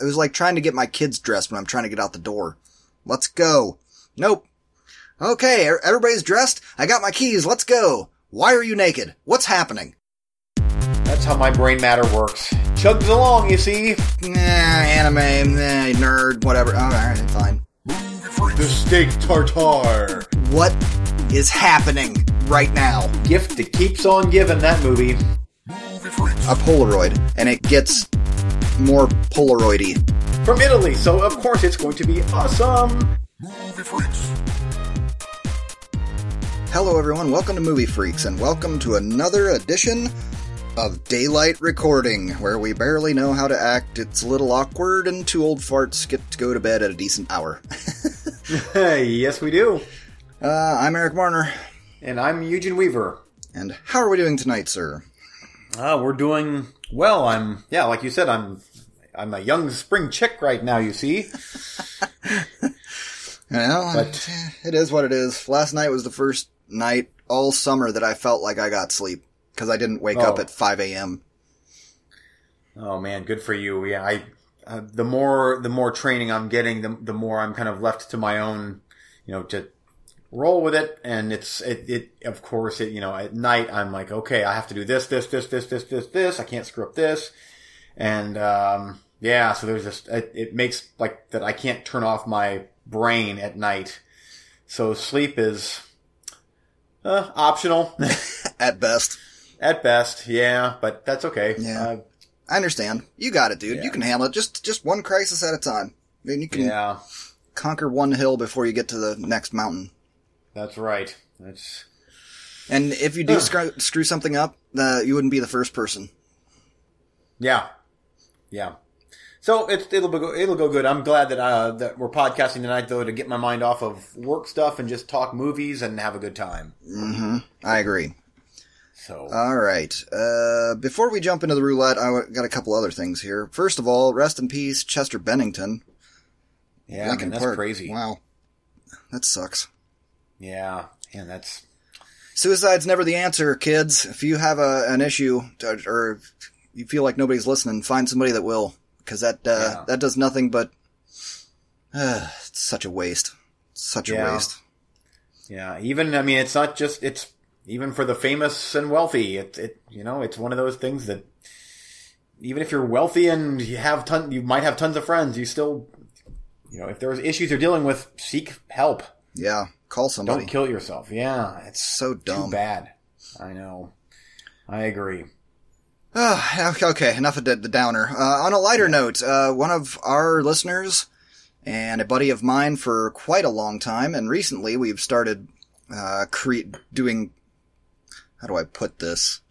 it was like trying to get my kids dressed when I'm trying to get out the door. Let's go. Nope. Okay, er- everybody's dressed. I got my keys. Let's go. Why are you naked? What's happening? That's how my brain matter works. Chugs along, you see. Nah, anime, nah, nerd, whatever. Oh, alright, fine. The steak tartare. What is happening right now? Gift that keeps on giving, that movie. A Polaroid, and it gets more Polaroidy. From Italy, so of course it's going to be awesome. Movie Freaks. Hello, everyone. Welcome to Movie Freaks, and welcome to another edition of Daylight Recording, where we barely know how to act. It's a little awkward, and two old farts get to go to bed at a decent hour. yes, we do. uh, I'm Eric Marner, And I'm Eugene Weaver. and how are we doing tonight, sir? Uh, we're doing well. I'm yeah, like you said, I'm I'm a young spring chick right now. You see, Well, But- it is what it is. Last night was the first night all summer that I felt like I got sleep because I didn't wake up Oh. at 5 a.m. oh man, good for you. Yeah, I uh, the more the more training I'm getting, the the more I'm kind of left to my own, you know, to roll with it. And it's it, it of course it you know at night I'm like okay I have to do this this this this this this this I can't screw up this, and um yeah so there's just it, it makes like that I can't turn off my brain at night, so sleep is uh, optional. At best. At best, yeah, but that's okay. Yeah. Uh, I understand. You got it, dude. Yeah. You can handle it. Just just one crisis at a time. I mean, you can yeah, conquer one hill before you get to the next mountain. that's right. That's And if you do screw, screw something up, uh, you wouldn't be the first person. yeah, yeah. So it's it'll go it'll go good. I'm glad that uh that we're podcasting tonight though to get my mind off of work stuff and just talk movies and have a good time. hmm I agree. So All right. Uh, before we jump into the roulette, I got a couple other things here. First of all, rest in peace, Chester Bennington. yeah, man, that's Park. crazy. Wow, that sucks. Yeah, and that's Suicide's never the answer, kids. If you have a, an issue or you feel like nobody's listening, find somebody that will, because that uh, Yeah. that does nothing but uh, it's such a waste. Such a waste. yeah. Even I mean, it's not just it's even for the famous and wealthy. It it you know it's one of those things that even if you're wealthy and you have ton, you might have tons of friends. You still, you know, if there's issues you're dealing with, seek help. Yeah, call somebody. Don't kill yourself. Yeah, it's so dumb. too bad. I know. I agree. Ah, okay, enough of the, the downer. Uh, on a lighter note, uh, one of our listeners and a buddy of mine for quite a long time, and recently we've started uh, cre- doing. How do I put this?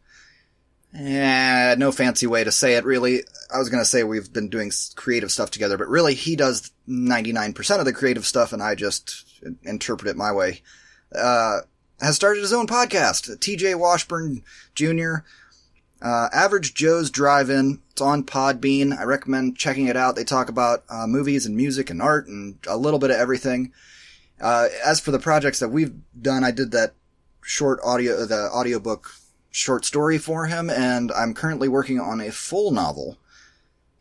Eh, no fancy way to say it, really. I was going to say we've been doing creative stuff together, but really he does 99% of the creative stuff and I just interpret it my way. Uh, has started his own podcast, TJ Washburn Jr. Uh, Average Joe's Drive-In. It's on Podbean. I recommend checking it out. They talk about uh, movies and music and art and a little bit of everything. Uh, as for the projects that we've done, I did that short audio, the audiobook short story for him, and I'm currently working on a full novel.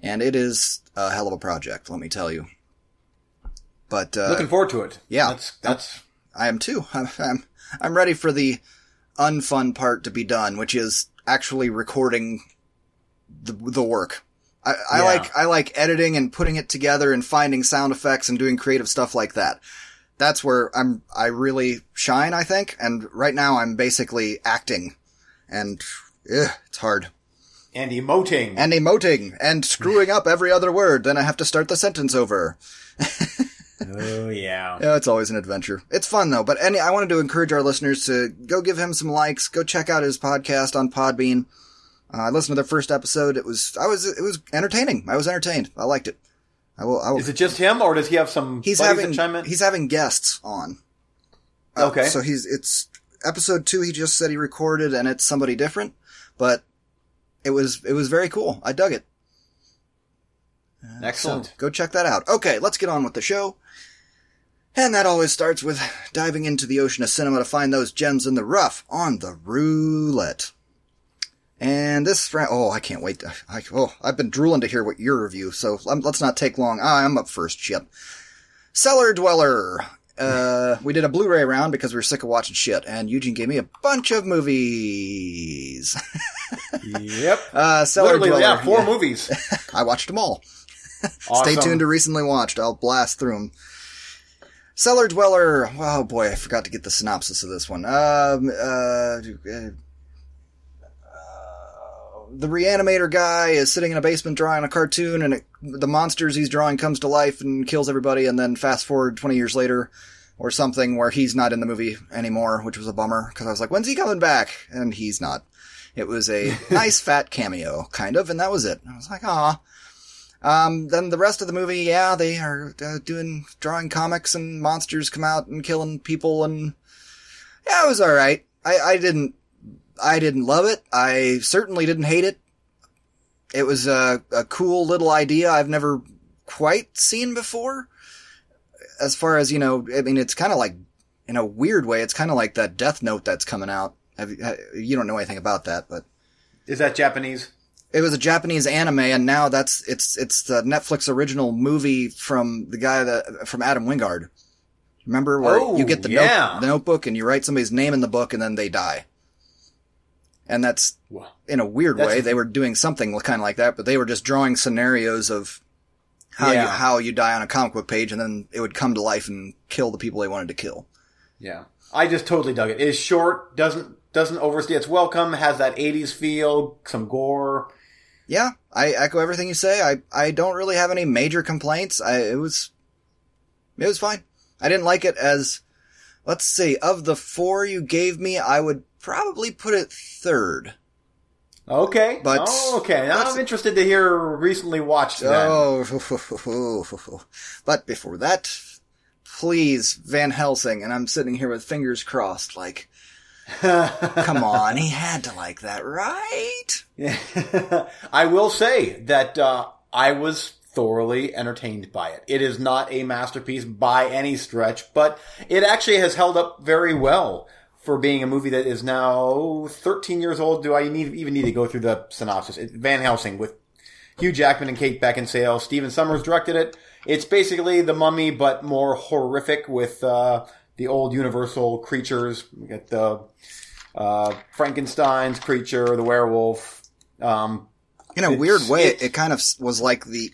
And it is a hell of a project, let me tell you. But, uh, Looking forward to it. yeah. That's that's I am too. I'm, I'm, I'm ready for the unfun part to be done, which is actually recording the, the work. I, I Yeah. like, I like editing and putting it together and finding sound effects and doing creative stuff like that. That's where I'm, I really shine, I think. And right now I'm basically acting and ugh, it's hard. and emoting. And emoting and screwing up every other word. Then I have to start the sentence over. oh yeah. Yeah, it's always an adventure. It's fun though. But any, I wanted to encourage our listeners to go give him some likes. Go check out his podcast on Podbean. Uh, I listened to the first episode. It was, I was, it was entertaining. I was entertained. I liked it. I will. I will. Is it just him, or does he have some he's having that chime in? he's having guests on. Uh, Okay. So he's it's episode two. He just said he recorded, and it's somebody different, but it was it was very cool. I dug it. Excellent. So go check that out. Okay, let's get on with the show. And that always starts with diving into the ocean of cinema to find those gems in the rough on the roulette. And this, fra- oh, I can't wait. I, oh, I've been drooling to hear what your review. So um, let's not take long. Ah, I'm up first. Shit. Cellar Dweller. Uh, we did a Blu-ray round because we were sick of watching shit, and Eugene gave me a bunch of movies. Yep. uh, Cellar Literally, Dweller. yeah, four yeah. movies. I watched them all. Awesome. Stay tuned to recently watched. I'll blast through them. Cellar Dweller. Oh boy, I forgot to get the synopsis of this one. Um, uh, uh, the reanimator guy is sitting in a basement drawing a cartoon, and it, the monsters he's drawing comes to life and kills everybody. And then fast forward twenty years later, or something, where he's not in the movie anymore, which was a bummer because I was like, "When's he coming back?" And he's not. It was a nice fat cameo, kind of, and that was it. I was like, "Ah." Um, then the rest of the movie, yeah, they are uh, doing drawing comics and monsters come out and killing people, and yeah, it was all right. I, I didn't, I didn't love it. I certainly didn't hate it. It was a, a cool little idea I've never quite seen before. As far as you know, I mean, it's kind of like, in a weird way, it's kind of like that Death Note that's coming out. Have you, don't know anything about that, but Is that Japanese? It was a Japanese anime, and now that's it's it's the Netflix original movie from the guy that from Adam Wingard. Remember where Oh, you get the, yeah. note, the notebook and you write somebody's name in the book and then they die. And that's Wow. in a weird That's- way. They were doing something kind of like that, but they were just drawing scenarios of how you how you die on a comic book page, and then it would come to life and kill the people they wanted to kill. Yeah, I just totally dug it. It is short, doesn't doesn't overstay its welcome, has that '80s feel, some gore. Yeah, I echo everything you say. I, I don't really have any major complaints. I, it was, it was fine. I didn't like it as, let's see, of the four you gave me, I would probably put it third. Okay, But- oh, okay. Now I'm interested to hear recently watched. Oh, but before that, please, Van Helsing, and I'm sitting here with fingers crossed, like, come on, he had to like that, right? Yeah. I will say that uh, I was thoroughly entertained by it. It is not a masterpiece by any stretch, but it actually has held up very well for being a movie that is now 13 years old. Do I need, even need to go through the synopsis? Van Helsing with Hugh Jackman and Kate Beckinsale. Stephen Sommers directed it. It's basically The Mummy, but more horrific with uh, the old Universal creatures. We got the uh, Frankenstein's creature, the werewolf. Um, In a weird way, it's- it kind of was like the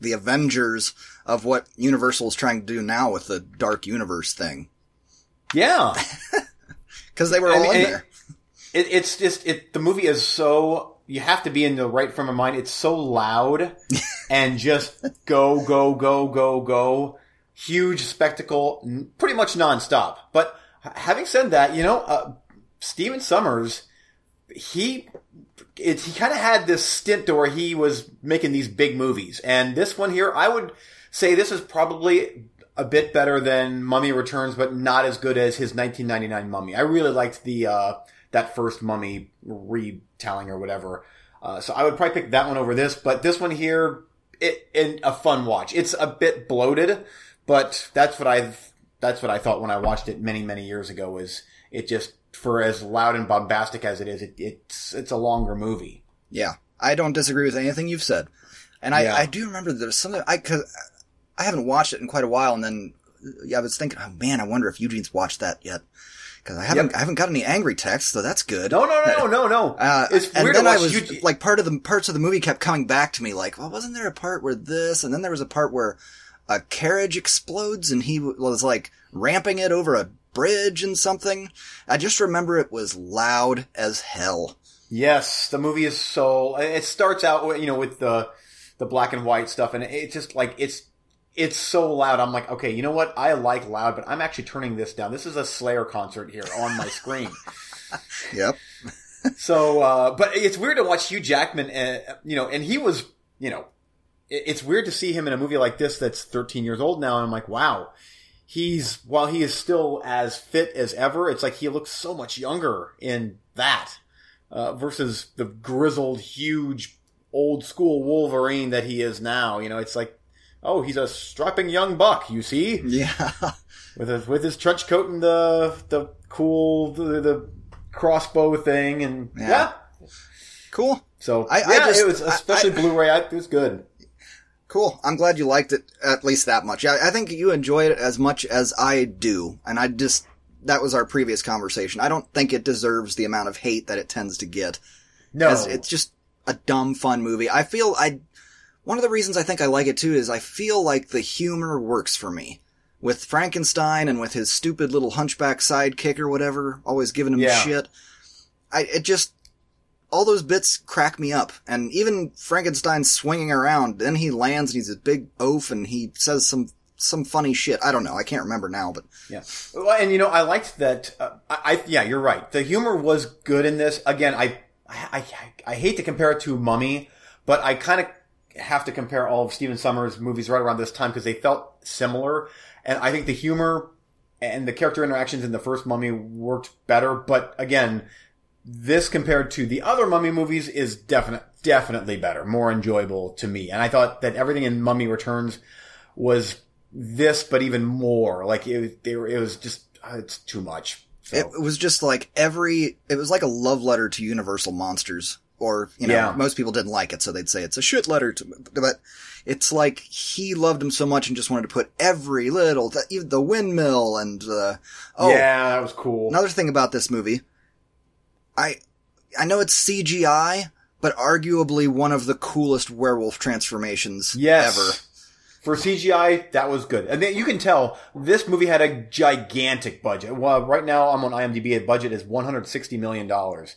the Avengers of what Universal is trying to do now with the Dark Universe thing, yeah, because they were I all mean, in it- there. it, it's just it. The movie is so you have to be in the right frame of mind. It's so loud and just go go go go go. Huge spectacle, pretty much nonstop. But having said that, you know, uh, Stephen Sommers, he it, he kind of had this stint where he was making these big movies, and this one here, I would say this is probably a bit better than Mummy Returns, but not as good as his 1999 Mummy. I really liked the uh, that first Mummy retelling or whatever. Uh, so I would probably pick that one over this, but this one here, it, in a fun watch. It's a bit bloated, but that's what I that's what I thought when I watched it many many years ago. Was it just for as loud and bombastic as it is, it, it's it's a longer movie. Yeah, I don't disagree with anything you've said, and I, Yeah. I do remember there's something I cause I haven't watched it in quite a while, and then yeah, I was thinking, oh man, I wonder if Eugene's watched that yet, because I haven't I haven't got any angry texts, so that's good. No, no, no, no, no. Uh, it's and weird then I was you. like, part of the parts of the movie kept coming back to me, like, well, wasn't there a part where this, and then there was a part where a carriage explodes, and he was like ramping it over a bridge and something. I just remember it was loud as hell. Yes, the movie is so. It starts out, you know, with the the black and white stuff, and it's just like it's it's so loud. I'm like, okay, you know what? I like loud, but I'm actually turning this down. This is a Slayer concert here on my screen. Yep. so, uh, but it's weird to watch Hugh Jackman, uh, you know, and he was, you know, it, it's weird to see him in a movie like this that's 13 years old now, and I'm like, wow. He's while he is still as fit as ever, it's like he looks so much younger in that uh, versus the grizzled, huge, old school Wolverine that he is now. You know, it's like, oh, he's a strapping young buck. You see, Yeah. with his with his trench coat and the the cool the, the crossbow thing, and Yeah. yeah. Cool. So I- yeah, I just- it was especially I- Blu-ray. I, it was good. Cool. I'm glad you liked it at least that much. I, I think you enjoyed it as much as I do, and I just that was our previous conversation. I don't think it deserves the amount of hate that it tends to get. No, it's just a dumb, fun movie. I feel I. One of the reasons I think I like it too is I feel like the humor works for me. With Frankenstein and with his stupid little hunchback sidekick or whatever, always giving him Yeah. shit. I, it just, all those bits crack me up. And even Frankenstein swinging around, then he lands and he's a big oaf and he says some, some funny shit. I don't know. I can't remember now, but Yeah, well, and you know, I liked that. Uh, I, I yeah, you're right. The humor was good in this. Again, I I, I, I hate to compare it to Mummy, but I kind of have to compare all of Stephen Sommers' movies right around this time because they felt similar, and I think the humor and the character interactions in the first Mummy worked better. But again, this compared to the other Mummy movies is definite, definitely better, more enjoyable to me. And I thought that everything in Mummy Returns was this, but even more. Like it, they were, it was just uh, it's too much. So, it was just like every, it was like a love letter to Universal Monsters. Or, you know, Yeah. most people didn't like it, so they'd say it's a shit letter to, but it's like he loved him so much and just wanted to put every little, even the windmill and, uh, oh, yeah, that was cool. Another thing about this movie, I I know it's CGI, but arguably one of the coolest werewolf transformations yes. ever. For CGI, that was good. And you can tell this movie had a gigantic budget. Well, right now I'm on IMDb. The budget is 160 million dollars.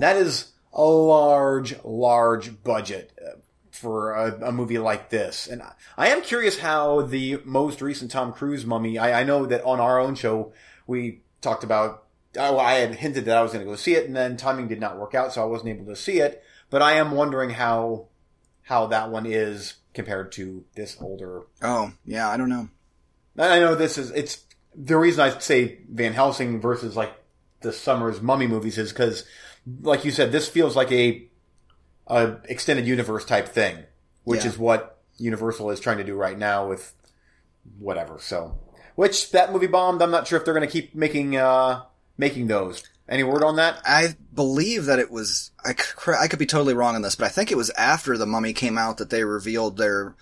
That is a large, large budget uh, for a, a movie like this. And I- I am curious how the most recent Tom Cruise Mummy. I, I know that on our own show we talked about. Oh, I had hinted that I was going to go see it, and then timing did not work out, so I wasn't able to see it. But I am wondering how how that one is compared to this older Oh, yeah, I don't know. I know this is it's the reason I say Van Helsing versus like the Sommers Mummy movies is because, like you said, this feels like a a extended universe type thing, which Yeah. is what Universal is trying to do right now with whatever. So, which that movie bombed. I'm not sure if they're going to keep making uh making those. Any word on that? I believe that it was. I, I could be totally wrong on this, but I think it was after the Mummy came out that they revealed their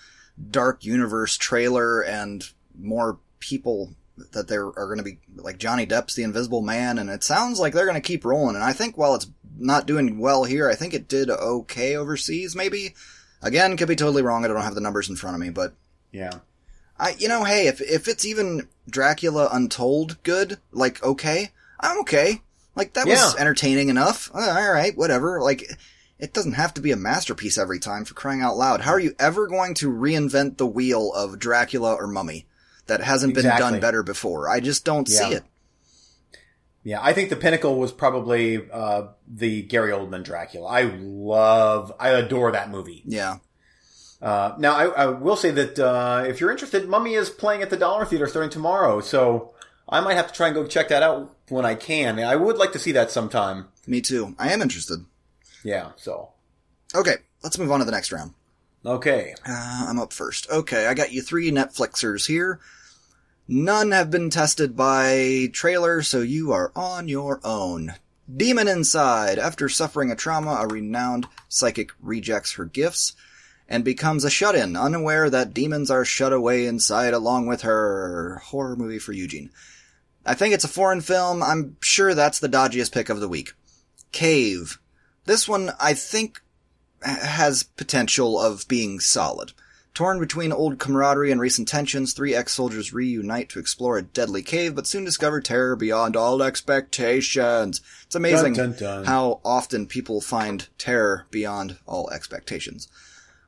Dark Universe trailer and more people that there are going to be like Johnny Depp's the Invisible Man, and it sounds like they're going to keep rolling. And I think while it's not doing well here, I think it did okay overseas. Maybe again, could be totally wrong. I don't have the numbers in front of me, but Yeah. I, you know, hey, if if it's even Dracula Untold good, like okay, I'm okay. Like that was Yeah. entertaining enough. Uh, all right, whatever. Like it doesn't have to be a masterpiece every time for crying out loud. How are you ever going to reinvent the wheel of Dracula or Mummy that hasn't been Exactly. done better before? I just don't see it. Yeah, I think the pinnacle was probably uh, the Gary Oldman Dracula. I love, I adore that movie. Yeah. Uh, now, I, I will say that uh, if you're interested, Mummy is playing at the Dollar Theater starting tomorrow, so I might have to try and go check that out when I can. I would like to see that sometime. Me too. I am interested. Yeah, so. Okay, let's move on to the next round. Okay. Uh, I'm up first. Okay, I got you three Netflixers here. None have been tested by trailer, so you are on your own. Demon Inside. After suffering a trauma, a renowned psychic rejects her gifts and becomes a shut-in, unaware that demons are shut away inside along with her. Horror movie for Eugene. I think it's a foreign film. I'm sure that's the dodgiest pick of the week. Cave. This one, I think, has potential of being solid. Torn between old camaraderie and recent tensions, three ex-soldiers reunite to explore a deadly cave, but soon discover terror beyond all expectations. It's amazing Dun, dun, dun. how often people find terror beyond all expectations.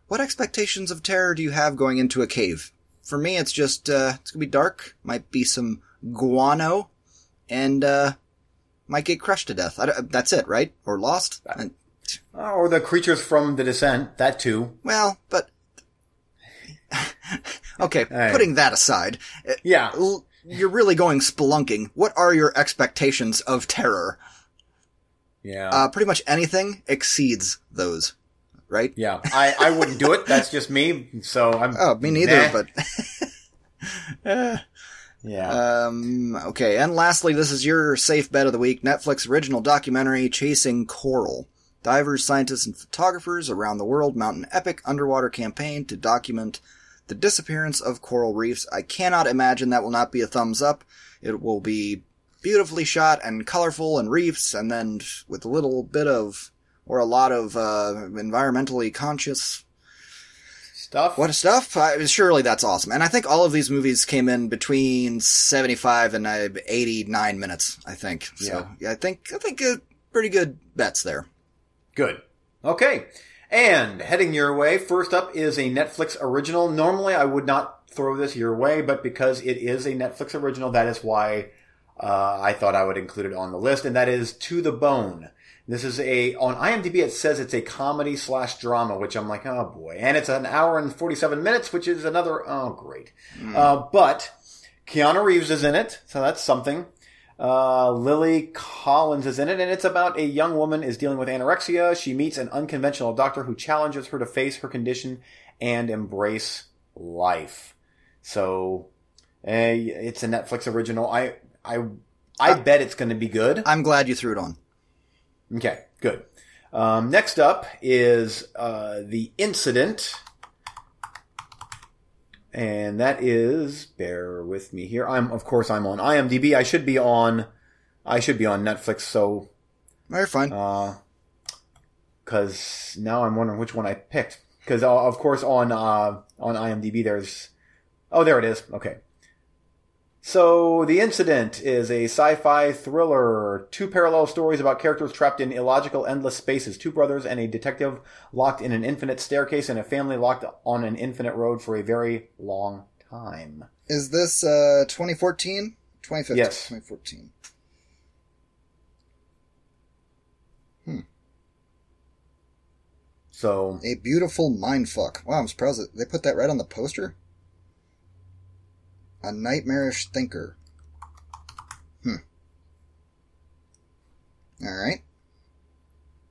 What expectations of terror do you have going into a cave? For me, it's just, uh, it's gonna be dark, might be some guano, and, uh, might get crushed to death. I don't- that's it, right? Or lost? And- Or the creatures from The Descent, that too. Well, but okay, Hey. putting that aside, uh, Yeah. you're really going spelunking. What are your expectations of terror? Yeah. Uh, pretty much anything exceeds those, right? yeah. I, I wouldn't do it. That's just me. So I'm. Oh, me neither. Nah. But Yeah. um, okay. And lastly, this is your safe bet of the week: Netflix original documentary "Chasing Coral." Divers, scientists, and photographers around the world mount an epic underwater campaign to document the disappearance of coral reefs. I cannot imagine that will not be a thumbs up. It will be beautifully shot and colorful and reefs, and then with a little bit of, or a lot of, uh, environmentally conscious Stuff. what stuff? Uh, surely that's awesome. And I think all of these movies came in between 75 and uh, 89 minutes, I think. So yeah. I think, I think uh, pretty good bets there. Good. Okay. And heading your way, first up is a Netflix original. Normally I would not throw this your way, but because it is a Netflix original, that is why uh, I thought I would include it on the list, and that is To the Bone. This is a on IMDb. It says it's a comedy slash drama, which I'm like, oh boy, and it's an hour and 47 minutes, which is another oh great. Mm. Uh, but Keanu Reeves is in it, so that's something. Uh, Lily Collins is in it, and it's about a young woman is dealing with anorexia. She meets an unconventional doctor who challenges her to face her condition and embrace life. So, uh, it's a Netflix original. I I I bet it's going to be good. I'm glad you threw it on. Okay, good. Um, next up is uh, the incident, and that is bear with me here. I'm of course I'm on IMDb. I should be on I should be on Netflix. So you're fine. Because uh, now I'm wondering which one I picked. Because uh, of course on uh, on IMDb there's oh there it is. Okay. So, The Incident is a sci-fi thriller. Two parallel stories about characters trapped in illogical endless spaces. Two brothers and a detective locked in an infinite staircase and a family locked on an infinite road for a very long time. Is this uh 2014? 2015? Yes. 2014. Hmm. So, a beautiful mindfuck. Wow, I'm surprised they put that right on the poster. A nightmarish thinker. Hmm. All right.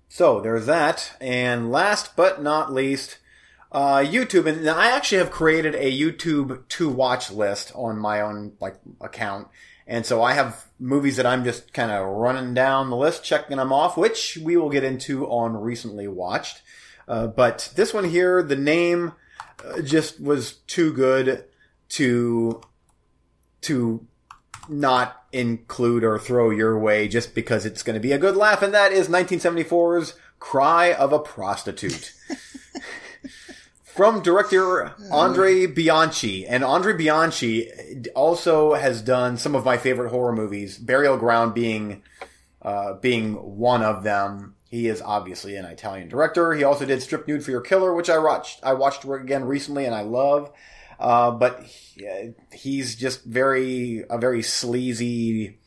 So there's that. And last but not least, uh, YouTube. And I actually have created a YouTube to watch list on my own like account. And so I have movies that I'm just kind of running down the list, checking them off, which we will get into on recently watched. Uh, but this one here, the name uh, just was too good to to not include or throw your way just because it's going to be a good laugh, and that is 1974's Cry of a Prostitute. From director Andre Bianchi. And Andre Bianchi also has done some of my favorite horror movies, Burial Ground being, uh, being one of them. He is obviously an Italian director. He also did Strip Nude for Your Killer, which I watched, I watched again recently and I love. Uh, but he, uh, he's just very a very sleazy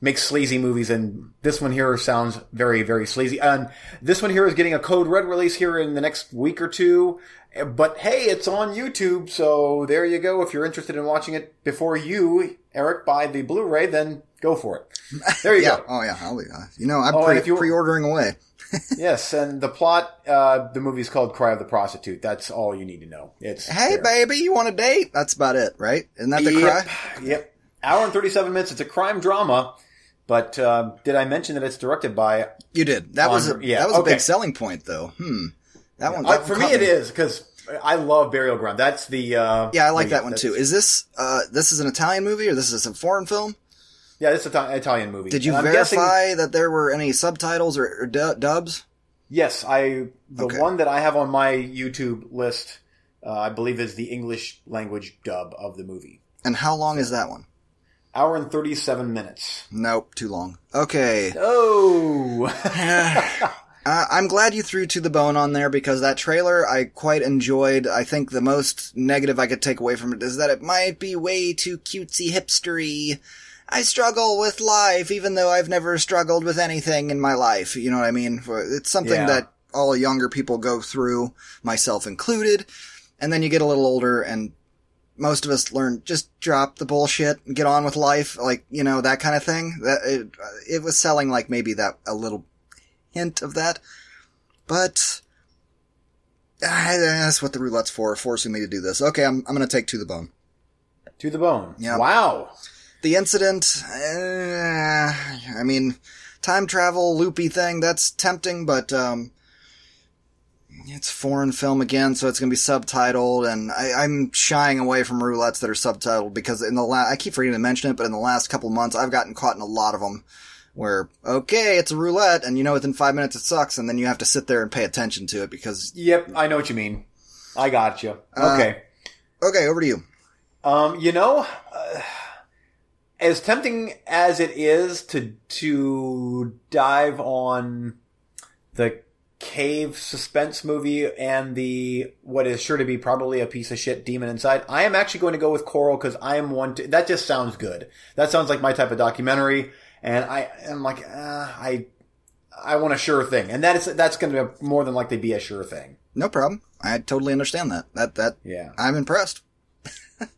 makes sleazy movies and this one here sounds very very sleazy. And this one here is getting a code red release here in the next week or two but hey it's on youtube so there you go. If you're interested in watching it before you eric buy the blu-ray then go for it. There you yeah. go. Oh yeah I'll, you know i'm oh, pre- you, pre-ordering away yes, and the plot, uh, the movie's called Cry of the Prostitute. That's all you need to know. It's Hey there. baby, you want a date? That's about it, right? Isn't that the yep. cry? Yep. Hour and 37 minutes. It's a crime drama. But, uh, did I mention that it's directed by? You did. That was a, yeah, that was okay. a big selling point though. Hmm. That one, that uh, for me, it is because I love Burial Ground. That's the, uh, yeah, I like that one too. Is this, uh, this is an Italian movie or this is a foreign film? Yeah, it's an Italian movie. Did you verify guessing... that there were any subtitles or, or dubs? Yes, I the okay. one that I have on my YouTube list, uh, I believe is the English language dub of the movie. And how long is that one? Hour and thirty-seven minutes. Nope, too long. Okay. Oh. uh, I'm glad you threw to the bone on there because that trailer I quite enjoyed. I think the most negative I could take away from it is that it might be way too cutesy hipstery I struggle with life, even though I've never struggled with anything in my life. You know what I mean? It's something yeah. that all younger people go through, myself included. And then you get a little older and most of us learn just drop the bullshit and get on with life, like, you know, that kind of thing. That it, uh, it was selling like maybe that a little hint of that. But that's what the roulette's for, forcing me to do this. Okay, I'm, I'm going to take to the bone. To the bone. Yeah. Wow the incident, uh, I mean, time travel loopy thing, that's tempting, but, um, it's foreign film again, so it's going to be subtitled, and I, I'm shying away from roulettes that are subtitled because in the la- I keep forgetting to mention it, but in the last couple months, I've gotten caught in a lot of them where okay, it's a roulette, and you know within five minutes it sucks, and then you have to sit there and pay attention to it because Yep, I know what you mean. I got you. Uh, Okay. okay, over to you. Um, you know, uh, as tempting as it is to to dive on the cave suspense movie and the what is sure to be probably a piece of shit demon inside, I am actually going to go with Coral because I am one. To, that just sounds good. That sounds like my type of documentary, and I am like, uh, I I want a sure thing, and that is that's going to be more than likely be a sure thing. No problem. I totally understand that. That that Yeah. I'm impressed.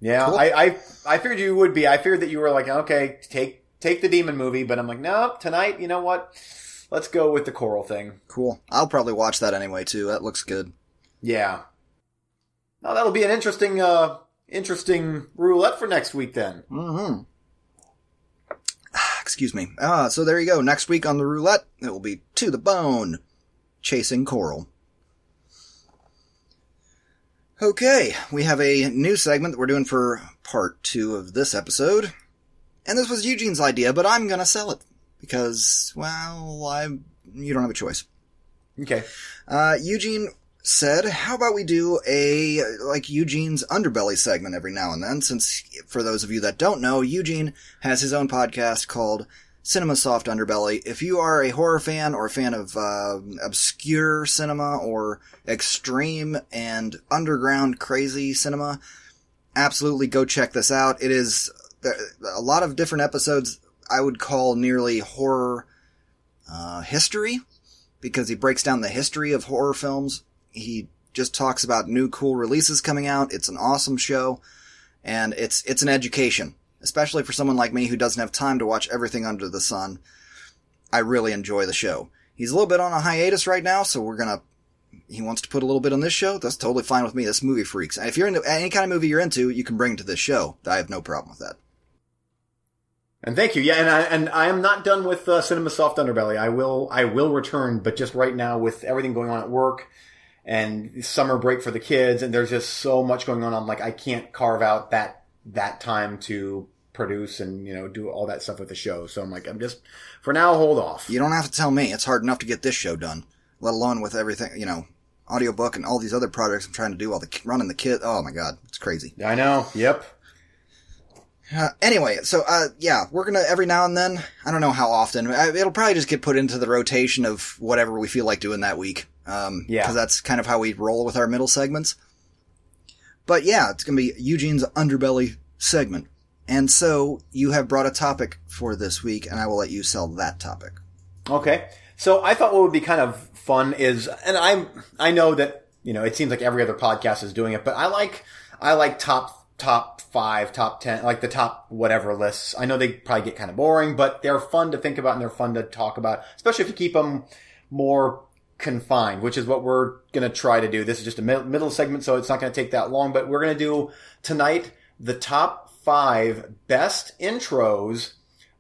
Yeah, Cool. I, I I figured you would be. I figured that you were like, okay, take take the demon movie, but I'm like, no, tonight, you know what? Let's go with the coral thing. Cool. I'll probably watch that anyway too. That looks good. Yeah. Now that'll be an interesting uh interesting roulette for next week then. Mm-hmm. Excuse me. Ah, so there you go. Next week on the roulette, it will be to the bone, chasing coral. Okay, we have a new segment that we're doing for part two of this episode. And this was Eugene's idea, but I'm gonna sell it. Because, well, I, you don't have a choice. Okay. Uh, Eugene said, how about we do a, like, Eugene's Underbelly segment every now and then, since, for those of you that don't know, Eugene has his own podcast called Cinema Soft Underbelly. If you are a horror fan or a fan of, uh, obscure cinema or extreme and underground crazy cinema, absolutely go check this out. It is a lot of different episodes I would call nearly horror, uh, history because he breaks down the history of horror films. He just talks about new cool releases coming out. It's an awesome show and it's it's an education, especially for someone like me who doesn't have time to watch everything under the sun. I really enjoy the show. He's a little bit on a hiatus right now, so we're to he wants to put a little bit on this show. That's totally fine with me. This movie freaks. If you're into any kind of movie you're into, you can bring it to this show. I have no problem with that. And thank you. Yeah, and I and I am not done with uh, Cinema Soft Underbelly. I will I will return, but just right now with everything going on at work and summer break for the kids, and there's just so much going on. I'm like I can't carve out that that time to produce and you know do all that stuff with the show. So I'm like I'm just for now hold off. You don't have to tell me. It's hard enough to get this show done, let alone with everything, you know, audiobook and all these other projects I'm trying to do, all the running the kid. Oh my god, it's crazy. I know. Yep. Uh, anyway, so uh, yeah, we're gonna every now and then. I don't know how often. I- It'll probably just get put into the rotation of whatever we feel like doing that week. Um, Yeah. because that's kind of how we roll with our middle segments. But yeah, it's gonna be Eugene's underbelly segment, and so you have brought a topic for this week, and I will let you sell that topic. Okay. So I thought what would be kind of fun is, and I'm, I know that, you know, it seems like every other podcast is doing it, but I like, I like top, top five, top ten, like the top whatever lists. I know they probably get kind of boring, but they're fun to think about and they're fun to talk about, especially if you keep them more confined, which is what we're going to try to do. This is just a middle segment, so it's not going to take that long, but we're going to do tonight the top five best intros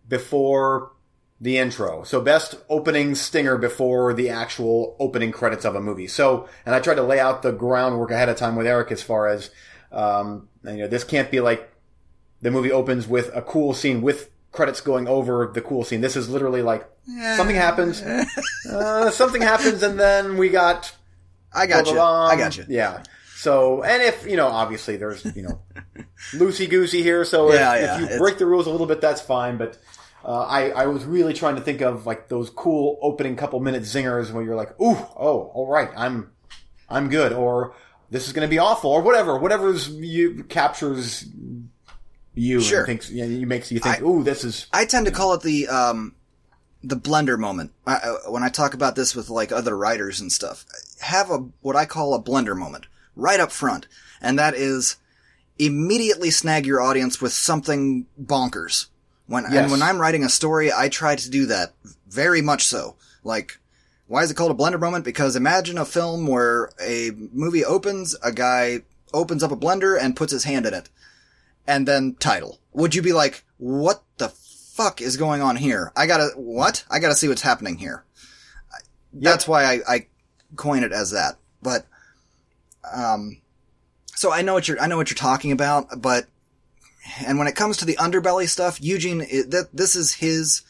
before the intro. So best opening stinger before the actual opening credits of a movie. So, and I tried to lay out the groundwork ahead of time with Eric as far as, um, you know, this can't be like the movie opens with a cool scene with credits going over the cool scene. This is literally like something happens, uh, something happens, and then we got I got you. Ba-ba-bum. I got you. Yeah. So, and if, you know, obviously there's, you know, loosey goosey here. So if, Yeah, yeah, if you it's- break the rules a little bit, that's fine. But, uh, I, I was really trying to think of like those cool opening couple minute zingers where you're like, ooh, oh, all right, I'm, I'm good. Or this is going to be awful or whatever, whatever's you captures you Sure. and thinks, you, know, you makes you think, I- ooh, this is, I tend to call it the um, the blender moment. I, uh, when I talk about this with like other writers and stuff, have a what I call a blender moment right up front, and that is immediately snag your audience with something bonkers. When Yes. and when I'm writing a story, I try to do that very much so. Like, why is it called a blender moment? Because imagine a film where a movie opens, a guy opens up a blender and puts his hand in it and then title. Would you be like, what the fuck is going on here? I gotta, what? I gotta see what's happening here. That's why I, I coin it as that. but um, so I know what you're I know what you're talking about, but and when it comes to the underbelly stuff, Eugene, it, that this is his.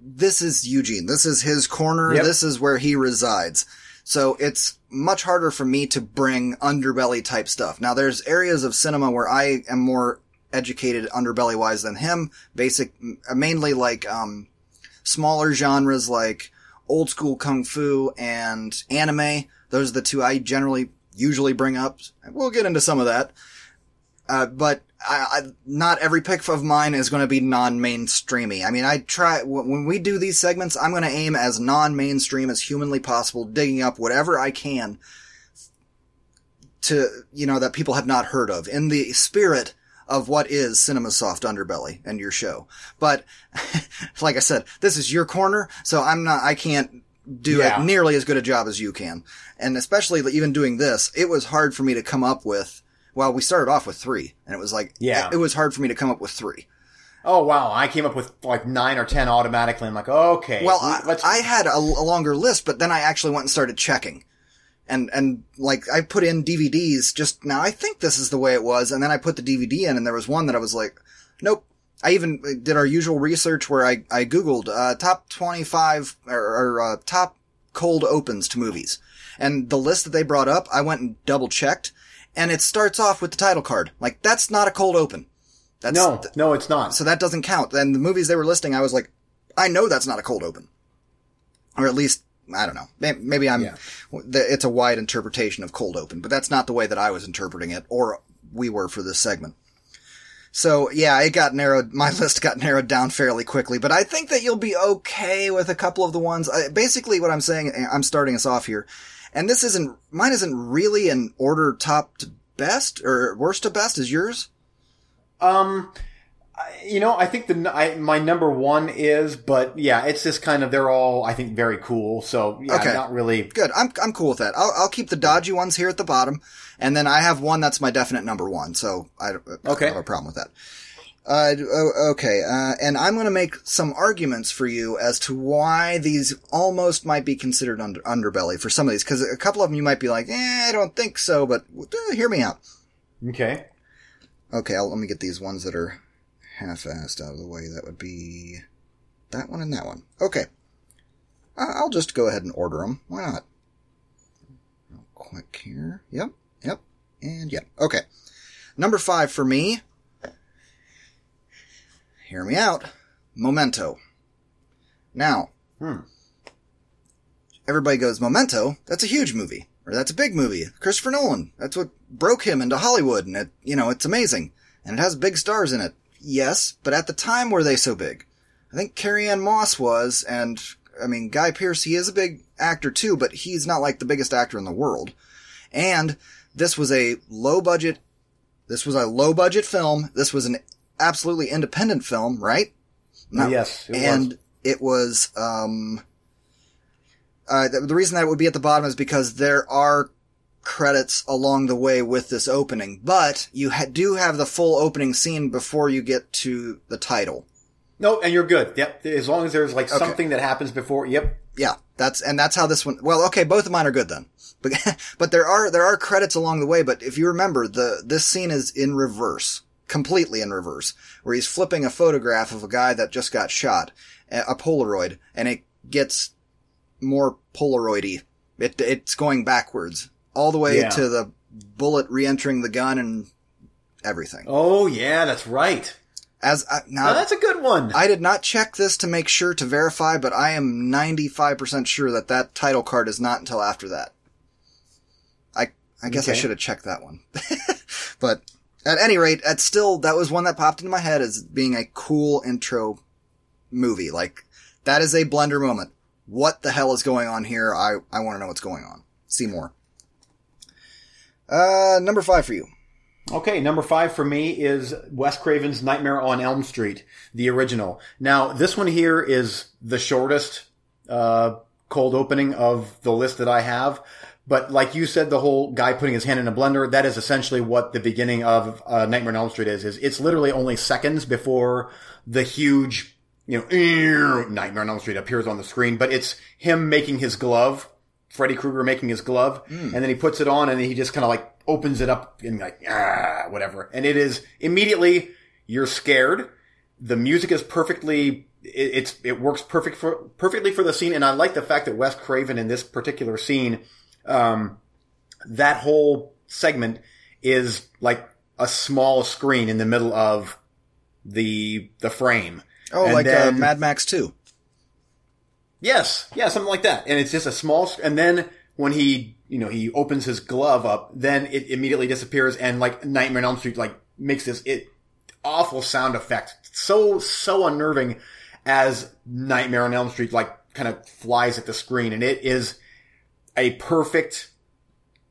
This is Eugene. This is his corner. Yep. This is where he resides. So it's much harder for me to bring underbelly type stuff. Now there's areas of cinema where I am more educated underbelly wise than him. Basic, mainly like, um, smaller genres like old school kung fu and anime. Those are the two I generally usually bring up. We'll get into some of that. Uh, but I, I, not every pick of mine is going to be non-mainstreamy. I mean, I try, when we do these segments, I'm going to aim as non-mainstream as humanly possible, digging up whatever I can to, you know, that people have not heard of in the spirit of what is Cinema Soft Underbelly and your show. But, like I said, this is your corner, so I'm not, I can't do Yeah. nearly as good a job as you can. And especially even doing this, it was hard for me to come up with, well, we started off with three, and it was like, Yeah. it was hard for me to come up with three. Oh wow, I came up with like nine or ten automatically. I'm like, okay, Well, I. I had a, a longer list, but then I actually went and started checking. And, and like, I put in DVDs just now. I think this is the way it was. And then I put the DVD in and there was one that I was like, nope. I even did our usual research where I, I Googled, uh, top 25 or, or uh, top cold opens to movies. And the list that they brought up, I went and double checked and it starts off with the title card. Like, that's not a cold open. That's, no, no, it's not. so that doesn't count. And the movies they were listing, I was like, I know that's not a cold open. Or at least, I don't know. May- Maybe I'm, Yeah. it's a wide interpretation of cold open, but that's not the way that I was interpreting it, or we were for this segment. So yeah, it got narrowed, my list got narrowed down fairly quickly, but I think that you'll be okay with a couple of the ones. I, basically what I'm saying, I'm starting us off here, and this isn't, mine isn't really in order top to best, or worst to best, is yours? Um, you know, I think the I, my number one is, but yeah, it's just kind of they're all I think very cool. So yeah, Okay. not really. Good. I'm I'm cool with that. I'll I'll keep the dodgy ones here at the bottom, and then I have one that's my definite number one. So I don't, I Okay. don't have a problem with that. Uh, okay. Uh, and I'm going to make some arguments for you as to why these almost might be considered under, underbelly for some of these, because a couple of them you might be like, eh, I don't think so, but uh, hear me out. Okay. Okay, I'll, let me get these ones that are half-assed out of the way. That would be that one and that one. Okay. I'll just go ahead and order them. Why not? Real quick here. Yep, yep, and yep. Okay. Number five for me. Hear me out. Memento. Now, Hmm. everybody goes, Memento? That's a huge movie. Or that's a big movie. Christopher Nolan. That's what broke him into Hollywood. And it, you know, it's amazing. And it has big stars in it. Yes, but at the time were they so big? I think Carrie-Anne Moss was, and, I mean, Guy Pearce, he is a big actor too, but he's not like the biggest actor in the world. And this was a low budget, this was a low budget film. This was an absolutely independent film, right? Not- yes, it was. and it was um uh, the, the reason that it would be at the bottom is because there are credits along the way with this opening, but you ha- do have the full opening scene before you get to the title. No, and you're good. Yep. As long as there's like Okay. something that happens before. Yep. Yeah, that's and that's how this one. Well, okay, both of mine are good then, but but there are there are credits along the way. But if you remember, the this scene is in reverse, completely in reverse, where he's flipping a photograph of a guy that just got shot, a Polaroid, and it gets more Polaroidy. It it's going backwards all the way Yeah. to the bullet re-entering the gun and everything. Oh yeah, that's right. As I, now, Now, that's a good one. I did not check this to make sure to verify, but I am 95% sure that that title card is not until after that. I, I guess I should have checked that one. but at any rate, at still, that was one that popped into my head as being a cool intro movie. Like, that is a blender moment. What the hell is going on here? I, I want to know what's going on. See more. Uh, number five for you. Okay, number five for me is Wes Craven's Nightmare on Elm Street, the original. Now, this one here is the shortest uh, cold opening of the list that I have. But like you said, the whole guy putting his hand in a blender, that is essentially what the beginning of uh, Nightmare on Elm Street is. Is it's literally only seconds before the huge, you know, Nightmare on Elm Street appears on the screen. But it's him making his glove Freddy Krueger making his glove, and then he puts it on, and he just kind of like opens it up and like ah whatever, and it is immediately you're scared. The music is perfectly it, it's it works perfect for perfectly for the scene, and I like the fact that Wes Craven in this particular scene, um, that whole segment is like a small screen in the middle of the the frame. Oh, And like uh, Mad Max 2. Yes, yeah, something like that. And it's just a small, and then when he, you know, he opens his glove up, then it immediately disappears and like Nightmare on Elm Street, like makes this, it, awful sound effect. So, so unnerving as Nightmare on Elm Street, like kind of flies at the screen. And it is a perfect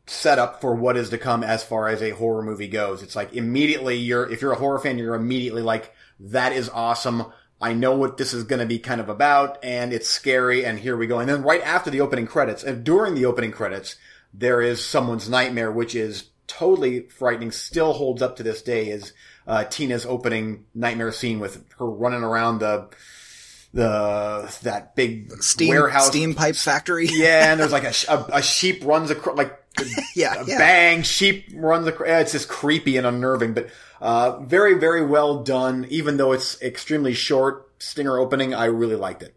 setup for what is to come as far as a horror movie goes. It's like immediately you're, if you're a horror fan, you're immediately like, that is awesome. I know what this is going to be kind of about and it's scary and here we go. And then right after the opening credits and during the opening credits, there is someone's nightmare, which is totally frightening, still holds up to this day is, uh, Tina's opening nightmare scene with her running around the, the, that big Steam, warehouse. steam pipe factory. Yeah, and there's like a, a, a sheep runs across, like yeah, a yeah. bang, sheep runs across. It's just creepy and unnerving, but uh, very, very well done. Even though it's extremely short, stinger opening, I really liked it.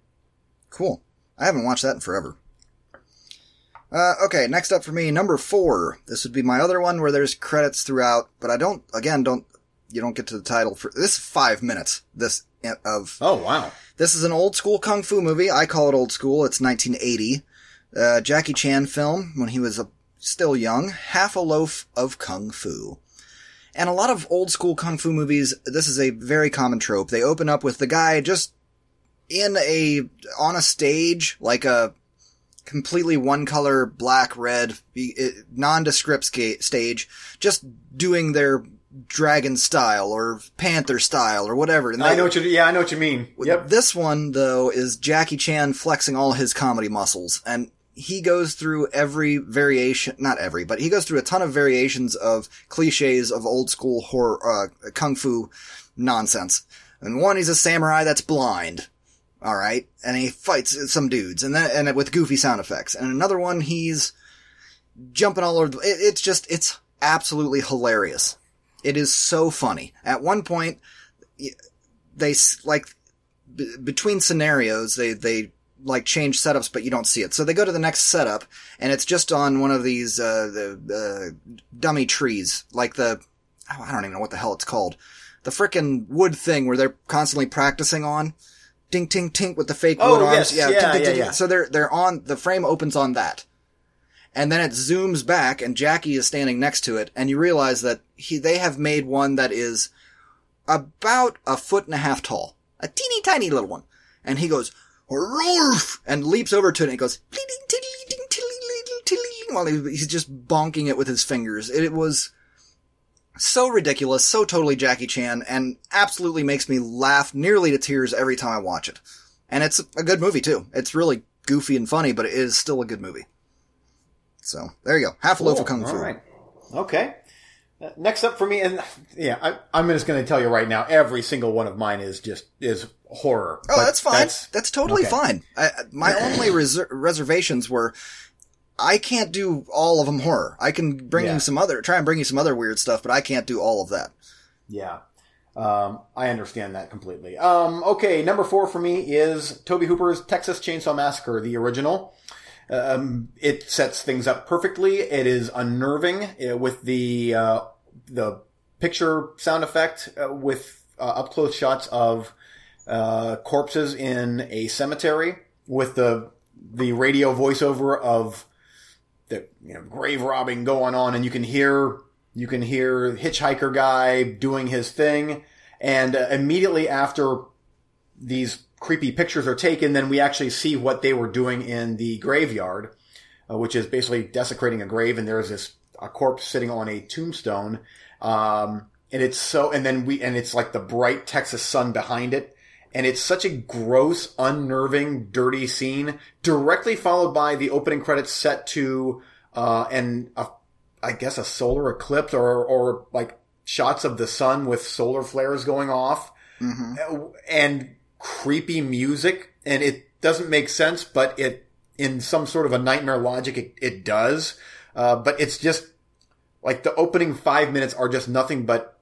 Cool. I haven't watched that in forever. Uh, okay, next up for me, number four. This would be my other one where there's credits throughout, but I don't, again, don't, you don't get to the title for, this five minutes, this, of, Oh wow! this is an old school kung fu movie. I call it old school. It's 1980. Uh, Jackie Chan film when he was a, still young. Half a loaf of kung fu. And a lot of old school kung fu movies, this is a very common trope. They open up with the guy just in a, on a stage, like a completely one color, black, red, nondescript stage, just doing their dragon style or panther style or whatever. And I know what you. Yeah, I know what you mean. Yep. this one, though, is Jackie Chan flexing all his comedy muscles. And he goes through every variation, not every, but he goes through a ton of variations of cliches of old school horror, uh, kung fu nonsense. And one, he's a samurai that's blind. All right. And he fights some dudes and then, and with goofy sound effects. And another one, he's jumping all over. The, it, it's just, it's absolutely hilarious. It is so funny. At one point, they like b- between scenarios, they they like change setups, but you don't see it. So they go to the next setup, and it's just on one of these uh, the uh, dummy trees, like the oh, I don't even know what the hell it's called, the frickin' wood thing where they're constantly practicing on. Ding, ting, tink with the fake Oh, wood arms. yes. Yeah, yeah, ting. yeah. So they're they're on the frame opens on that. And then it zooms back and Jackie is standing next to it and you realize that he they have made one that is about a foot and a half tall. A teeny tiny little one. And he goes, "Roof," and leaps over to it and goes, while he's just bonking it with his fingers. It was so ridiculous, so totally Jackie Chan, and absolutely makes me laugh nearly to tears every time I watch it. And it's a good movie too. It's really goofy and funny, but it is still a good movie. So there you go. Half a loaf of kung fu. All right. Okay. Uh, Next up for me, and yeah, I, I'm just going to tell you right now, every single one of mine is just is horror. Oh, that's fine. That's, totally okay. fine. I, I- my only reser- reservations were I can't do all of them horror. I can bring Yeah. you some other, try and bring you some other weird stuff, but I can't do all of that. Yeah. Um, I understand that completely. Um, okay, number four for me is Tobe Hooper's Texas Chainsaw Massacre, the original. Um, it sets things up perfectly. It is unnerving uh, with the uh, the picture sound effect uh, with uh, up close shots of uh, corpses in a cemetery with the the radio voiceover of the you know grave robbing going on, and you can hear you can hear hitchhiker guy doing his thing, and uh, immediately after these creepy pictures are taken, then we actually see what they were doing in the graveyard, uh, which is basically desecrating a grave, and there's this a corpse sitting on a tombstone, um, and it's so, and then we, and it's like the bright Texas sun behind it, and it's such a gross, unnerving, dirty scene, directly followed by the opening credits set to, uh, and a, I guess a solar eclipse or, or like shots of the sun with solar flares going off. Hmm and creepy music and it doesn't make sense but it in some sort of a nightmare logic, it, it does. Uh, but it's just like the opening five minutes are just nothing but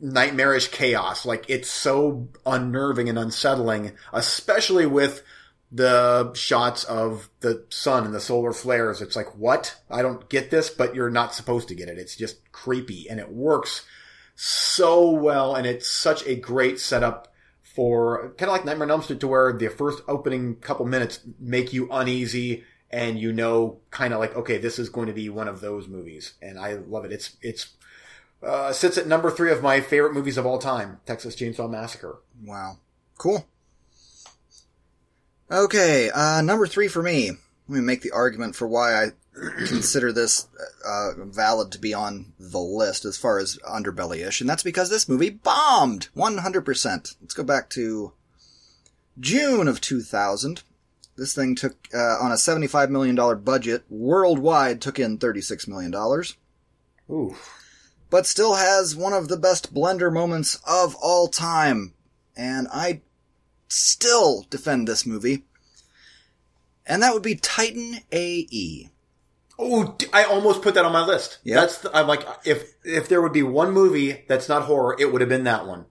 nightmarish chaos. Like it's so unnerving and unsettling, especially with the shots of the sun and the solar flares. It's like, what? I don't get this, but you're not supposed to get it. It's just creepy and it works so well. And it's such a great setup for kind of like Nightmare on Elm Street to where the first opening couple minutes make you uneasy and you know kind of like, okay, this is going to be one of those movies. And I love it. It's, it's, uh, sits at number three of my favorite movies of all time, Texas Chainsaw Massacre. Wow. Cool. Okay, uh, number three for me. Let me make the argument for why I consider this uh, valid to be on the list as far as underbelly-ish, and that's because this movie bombed 100%. Let's go back to June of 2000. This thing took, uh, on a $75 million budget, worldwide took in $36 million. Ooh. But still has one of the best blender moments of all time. And I still defend this movie. And that would be Titan AE. Oh, I almost put that on my list. Yep. That's the, I'm like, if if there would be one movie that's not horror, it would have been that one.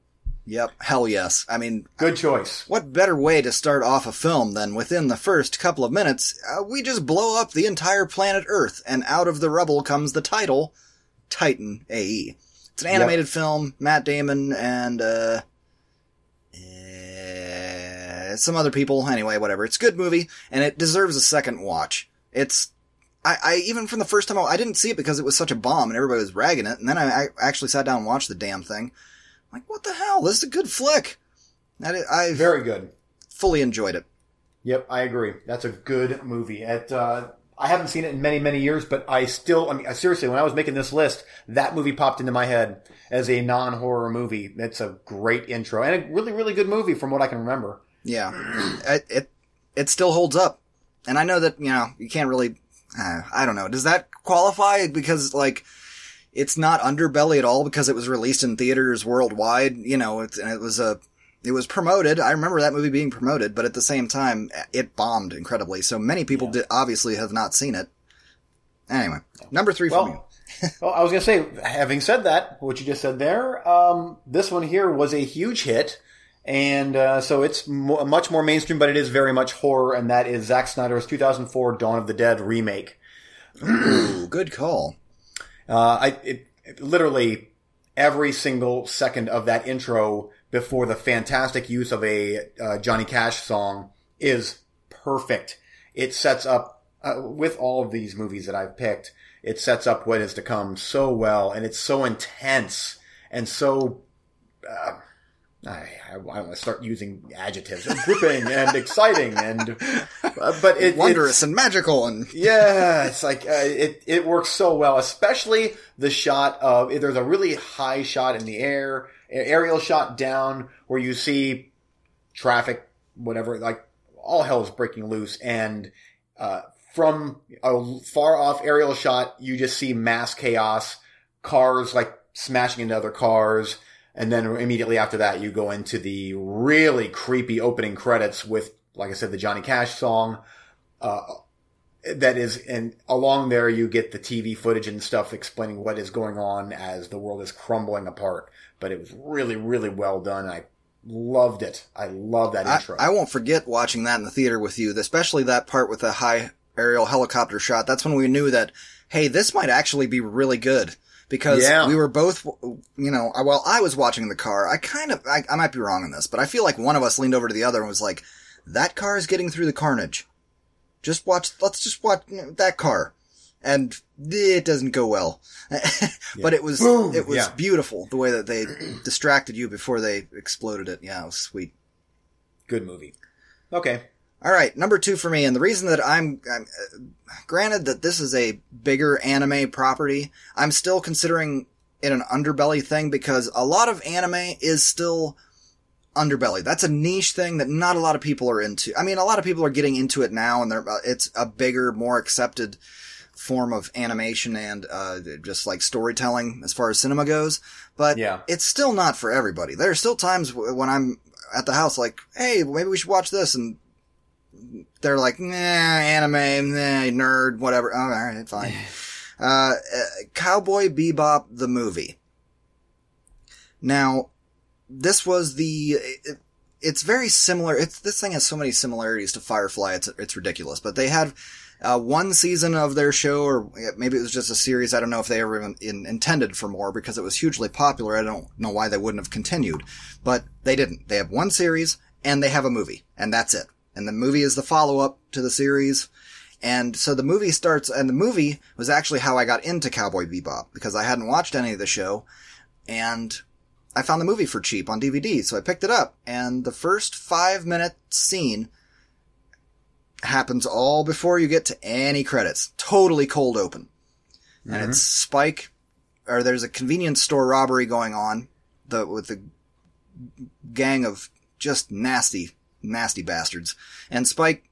Yep, hell yes. I mean, Good choice. what better way to start off a film than within the first couple of minutes, uh, we just blow up the entire planet Earth, and out of the rubble comes the title, Titan AE. It's an animated film, Matt Damon and, uh, eh, some other people, anyway, whatever. It's a good movie, and it deserves a second watch. It's, I, I even from the first time, I, I didn't see it because it was such a bomb and everybody was ragging it, and then I, I actually sat down and watched the damn thing. I'm like, what the hell? This is a good flick. I, I Very good. fully enjoyed it. Yep, I agree. That's a good movie. At uh, I haven't seen it in many many years, but I still. I mean, seriously, when I was making this list, that movie popped into my head as a non horror movie. It's a great intro and a really really good movie from what I can remember. Yeah, it, it it still holds up, and I know that you know you can't really. Uh, I don't know. Does that qualify? Because like, it's not underbelly at all because it was released in theaters worldwide. You know, and it was a. It was promoted. I remember that movie being promoted, but at the same time, it bombed incredibly. So many people did, obviously have not seen it. Anyway, number three for me. Well, well, I was going to say, having said that, what you just said there, um, this one here was a huge hit. And uh, so it's mo- much more mainstream, but it is very much horror, and that is Zack Snyder's 2004 Dawn of the Dead remake. Ooh, good call. Uh, I it, it- literally every single second of that intro before the fantastic use of a uh, Johnny Cash song is perfect. It sets up uh, with all of these movies that I've picked. It sets up what is to come so well, and it's so intense and so. I, I, want to start using adjectives, gripping and exciting, and uh, but it, Wondrous and magical and yeah, it's like uh, it it works so well, especially the shot of there's a really high shot in the air, aerial shot down where you see traffic, whatever, like all hell is breaking loose, and uh, from a far off aerial shot, you just see mass chaos, cars like smashing into other cars. And then immediately after that, you go into the really creepy opening credits with, like I said, the Johnny Cash song. Uh, that is, and along there you get the TV footage and stuff explaining what is going on as the world is crumbling apart. But it was really, really well done. I loved it. I love that I, intro. I won't forget watching that in the theater with you, especially that part with the high aerial helicopter shot. That's when we knew that, hey, this might actually be really good. Because Yeah. we were both, you know, while I was watching the car, I kind of, I, I might be wrong on this, but I feel like one of us leaned over to the other and was like, that car is getting through the carnage. Just watch, let's just watch that car. And it doesn't go well. but it was, Boom! it was Yeah. beautiful the way that they distracted you before they exploded it. Yeah, it was sweet. Good movie. Okay. All right, number two for me, and the reason that I'm, I'm uh, granted that this is a bigger anime property, I'm still considering it an underbelly thing because a lot of anime is still underbelly. That's a niche thing that not a lot of people are into. I mean, a lot of people are getting into it now, and they're, uh, it's a bigger, more accepted form of animation and uh, just like storytelling as far as cinema goes. But Yeah. it's still not for everybody. There are still times when I'm at the house, like, hey, maybe we should watch this, and they're like, nah, anime, nah, nerd, whatever. Oh, all right, fine. Uh, uh, Cowboy Bebop, the movie. Now, this was the, it, it's very similar. It's, this thing has so many similarities to Firefly. It's, it's ridiculous, but they had, uh, one season of their show, or maybe it was just a series. I don't know if they ever even in, intended for more because it was hugely popular. I don't know why they wouldn't have continued, but they didn't. They have one series and they have a movie and that's it. And the movie is the follow up to the series. And so the movie starts, and the movie was actually how I got into Cowboy Bebop because I hadn't watched any of the show and I found the movie for cheap on DVD. So I picked it up and the first five minute scene happens all before you get to any credits. Totally cold open. Mm-hmm. And it's Spike, or there's a convenience store robbery going on the, with the gang of just nasty, nasty bastards. And Spike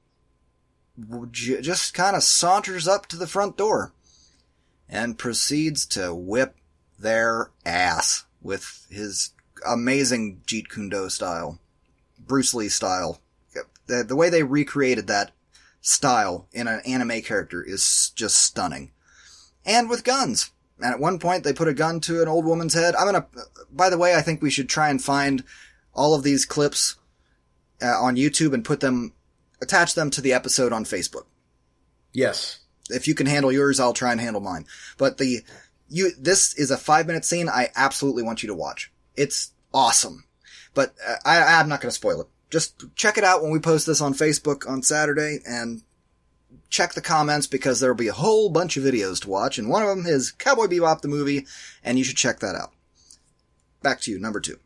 just kind of saunters up to the front door and proceeds to whip their ass with his amazing Jeet Kune Do style, Bruce Lee style. The, the way they recreated that style in an anime character is just stunning. And with guns. And at one point they put a gun to an old woman's head. I'm gonna, by the way, I think we should try and find all of these clips uh, on YouTube and put them, attach them to the episode on Facebook. Yes. If you can handle yours, I'll try and handle mine. But the, you, this is a five minute scene I absolutely want you to watch. It's awesome. But uh, I, I'm not gonna spoil it just check it out when we post this on Facebook on Saturday and check the comments because there'll be a whole bunch of videos to watch. And one of them is Cowboy Bebop the movie, and you should check that out. Back to you, number two.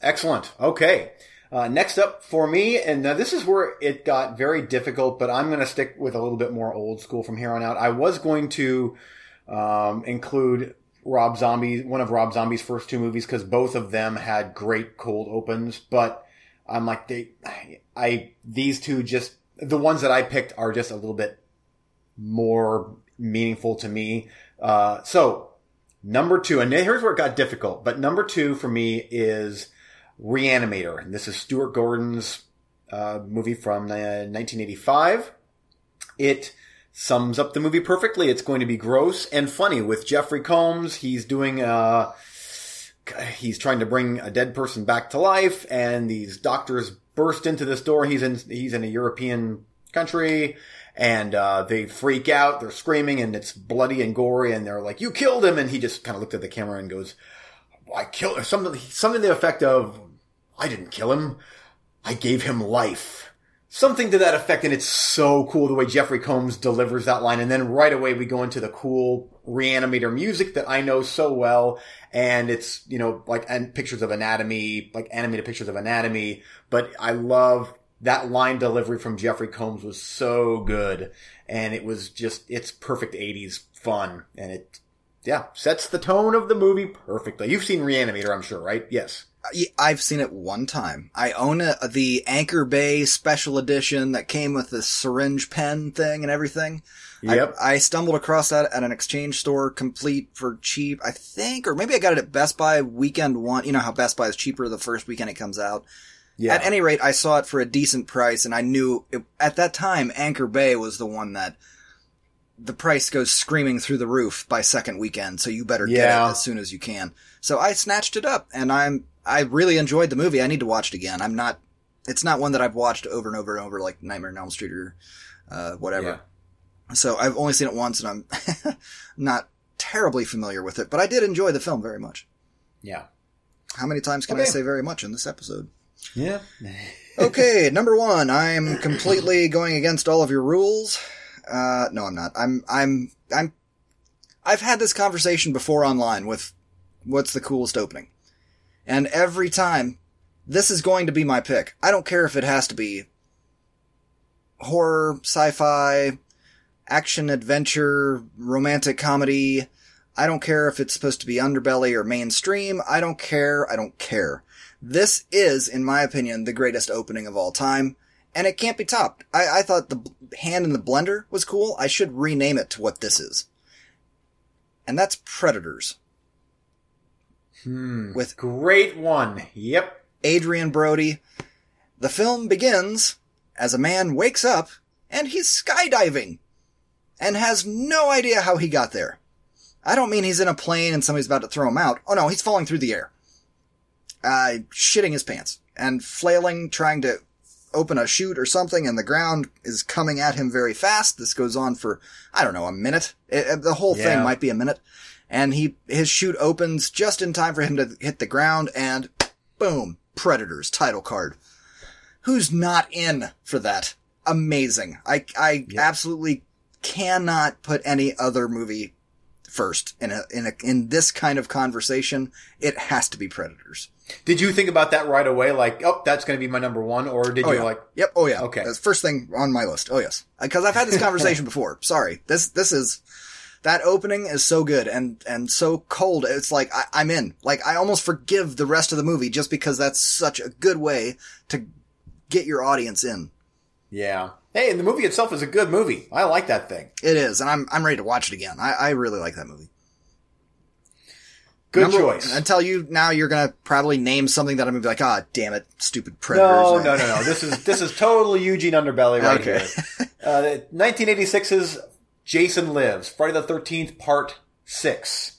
Excellent. Okay. Uh, next up for me, and now this is where it got very difficult, but I'm going to stick with a little bit more old school from here on out. I was going to um, include Rob Zombie, one of Rob Zombie's first two movies, because both of them had great cold opens, but I'm like they, I these two just the ones that I picked are just a little bit more meaningful to me. Uh, so number two, and here's where it got difficult, but number two for me is Reanimator, and this is Stuart Gordon's uh, movie from uh, 1985. It sums up the movie perfectly. It's going to be gross and funny with Jeffrey Combs. He's doing uh he's trying to bring a dead person back to life, and these doctors burst into this door. He's in he's in a European country, and uh, they freak out. They're screaming, and it's bloody and gory, and they're like, "You killed him!" And he just kind of looked at the camera and goes, "I killed something." Something to the effect of, "I didn't kill him. I gave him life." Something to that effect, and it's so cool the way Jeffrey Combs delivers that line. And then right away we go into the cool reanimator music that I know so well. And it's, you know, like, and pictures of anatomy, like animated pictures of anatomy. But I love that line delivery from Jeffrey Combs was so good. And it was just, it's perfect 80s fun. And it, yeah, sets the tone of the movie perfectly. You've seen Reanimator, I'm sure, right? Yes. I've seen it one time. I own a, the Anchor Bay special edition that came with the syringe pen thing and everything. Yep. I, I, stumbled across that at an exchange store complete for cheap, I think, or maybe I got it at Best Buy weekend one. You know how Best Buy is cheaper the first weekend it comes out. Yeah. At any rate, I saw it for a decent price and I knew it, at that time Anchor Bay was the one that the price goes screaming through the roof by second weekend, so you better yeah. get it as soon as you can. So I snatched it up and I'm I really enjoyed the movie. I need to watch it again. I'm not. It's not one that I've watched over and over and over like Nightmare on Elm Street or uh, whatever. Yeah. So I've only seen it once, and I'm not terribly familiar with it. But I did enjoy the film very much. Yeah. How many times can okay. I say very much in this episode? Yeah. okay, number one. I'm completely going against all of your rules. Uh, no, I'm not. I'm. I'm. I'm. I've had this conversation before online with what's the coolest opening. And every time, this is going to be my pick. I don't care if it has to be horror, sci-fi, action, adventure, romantic comedy. I don't care if it's supposed to be underbelly or mainstream. I don't care. I don't care. This is, in my opinion, the greatest opening of all time, and it can't be topped. I, I thought the hand in the blender was cool. I should rename it to what this is. And that's Predators. Hmm, with great one. Yep. Adrien Brody. The film begins as a man wakes up and he's skydiving and has no idea how he got there. I don't mean he's in a plane and somebody's about to throw him out. Oh no, he's falling through the air. Uh, shitting his pants and flailing, trying to open a chute or something and the ground is coming at him very fast. This goes on for, I don't know, a minute. It, the whole thing might be a minute. And he, his chute opens just in time for him to hit the ground and boom, Predators title card. Who's not in for that? Amazing. I, I absolutely cannot put any other movie first in a, in a, in this kind of conversation. It has to be Predators. Did you think about that right away? Like, oh, that's going to be my number one, or did Oh you yeah. like? Yep. Oh yeah. Okay. That's first thing on my list. Oh yes. Because I've had this conversation before. Sorry. This this is that opening is so good and and so cold. It's like I, I'm in. Like I almost forgive the rest of the movie just because that's such a good way to get your audience in. Yeah. Hey, and the movie itself is a good movie. I like that thing. It is, and I'm I'm ready to watch it again. I, I really like that movie. Good Number- choice. Until you now, you're gonna probably name something that I'm gonna be like, ah, damn it, stupid predators. No, no, no, no. This is this is totally Eugene Underbelly right Okay. here. Uh, 1986's Jason Lives, Friday the 13th, Part Six.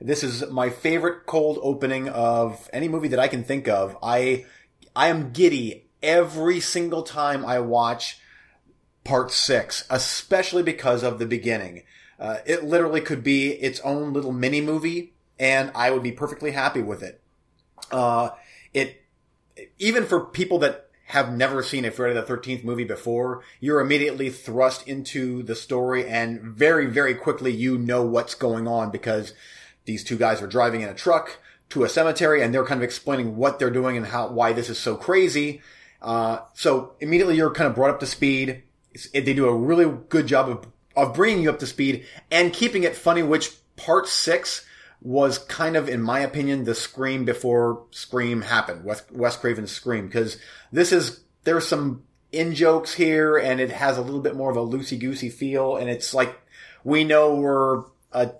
This is my favorite cold opening of any movie that I can think of. I I am giddy every single time I watch Part Six, especially because of the beginning. Uh, it literally could be its own little mini movie, and I would be perfectly happy with it. Uh, it even for people that have never seen a Friday the 13th movie before, you're immediately thrust into the story and very, very quickly you know what's going on because these two guys are driving in a truck to a cemetery and they're kind of explaining what they're doing and how, why this is so crazy. Uh, so immediately you're kind of brought up to speed. It's- They do a really good job of, of bringing you up to speed and keeping it funny, which part six was kind of, in my opinion, the Scream before Scream happened. Wes, Wes Craven's Scream, because this is there's some in jokes here, and it has a little bit more of a loosey goosey feel, and it's like we know we're a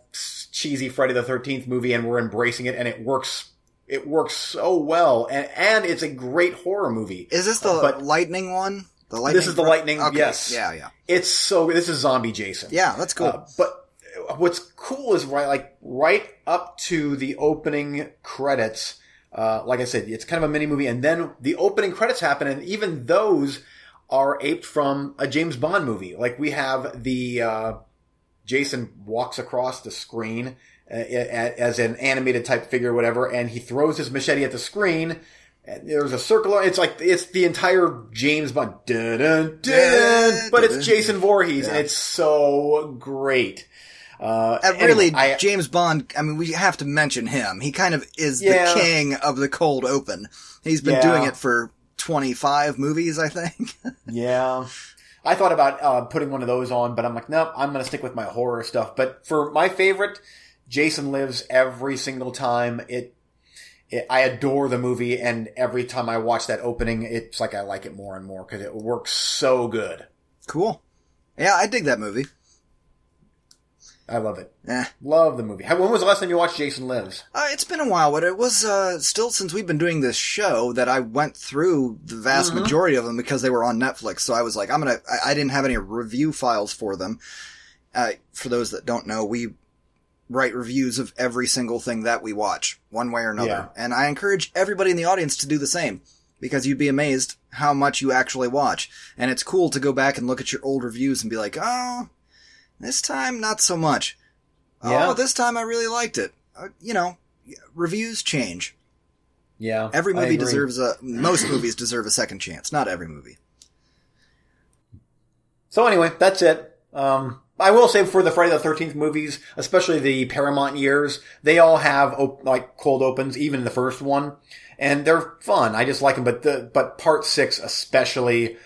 cheesy Friday the Thirteenth movie, and we're embracing it, and it works. It works so well, and and it's a great horror movie. Is this the But- lightning one? The lightning. This is the lightning. Okay. Yes. Yeah, yeah, It's so. This is Zombie Jason. yeah. That's cool. Uh, but what's cool is right, like right up to the opening credits. Uh, like I said, it's kind of a mini movie, and then the opening credits happen, and even those are aped from a James Bond movie. Like we have the uh, Jason walks across the screen uh, as an animated type figure, or whatever, and he throws his machete at the screen. And there's a circle. It's like it's the entire James Bond, dun, dun, dun, but it's Jason Voorhees, and it's so great. Uh, And anyway, really, I- James Bond. I mean, we have to mention him. He kind of is Yeah. the king of the cold open. He's been Yeah. doing it for twenty five movies, I think. Yeah. I thought about uh, putting one of those on, but I'm like, nope, I'm going to stick with my horror stuff. But for my favorite, Jason Lives every single time. It, it, I adore the movie, and every time I watch that opening, it's like I like it more and more because it works so good. cool. Yeah, I dig that movie. I love it. Eh. Love the movie. How, when was the last time you watched Jason Lives? Uh, it's been a while, but it was uh, still since we've been doing this show that I went through the vast Mm-hmm. majority of them because they were on Netflix. So I was like, I'm gonna. I, I didn't have any review files for them. Uh, for those that don't know, we write reviews of every single thing that we watch, one way or another. Yeah. And I encourage everybody in the audience to do the same because you'd be amazed how much you actually watch. And it's cool to go back and look at your old reviews and be like, oh, this time not so much. Yeah. Oh, this time I really liked it. Uh, you know, reviews change. Yeah. Every movie deserves a, most movies deserve a second chance. Not every movie. So anyway, that's it. Um, I will say for the Friday the Thirteenth movies, especially the Paramount years, they all have op- like cold opens, even the first one, and they're fun. I just like them, but the but Part Six especially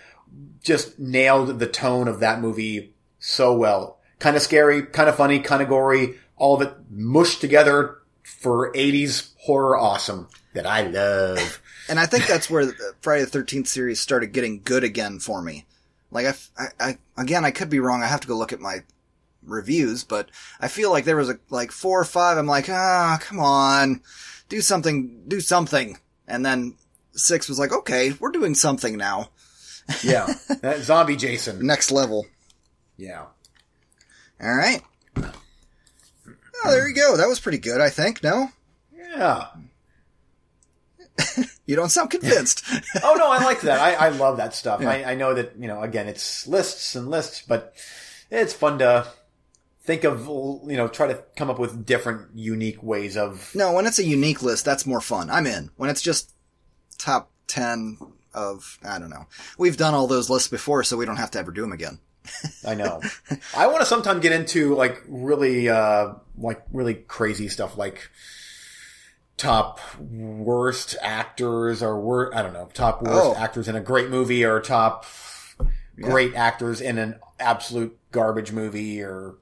just nailed the tone of that movie so well. Kind of scary, kind of funny, kind of gory, all of it mushed together for '80s horror awesome that I love. And I think that's where the Friday the 13th series started getting good again for me. Like, I, I again, I could be wrong. I have to go look at my reviews, but I feel like there was a, like four or five. I'm like, ah, come on, do something, do something. And then six was like, okay, we're doing something now. Yeah, that zombie Jason. Next level. Yeah. All right. Oh, there you go. That was pretty good, I think. No? Yeah. You don't sound convinced. Oh no, I like that. I, I love that stuff. I, I know that you know. Again, it's lists and lists, but it's fun to think of. You know, try to come up with different, unique ways of. no, when it's a unique list, that's more fun. I'm in. When it's just top 10 of, I don't know. We've done all those lists before, so we don't have to ever do them again. I know. I want to sometime get into like really, uh, like really crazy stuff, like top worst actors or wor- I don't know, top worst Oh. actors in a great movie or top great actors in an absolute garbage movie or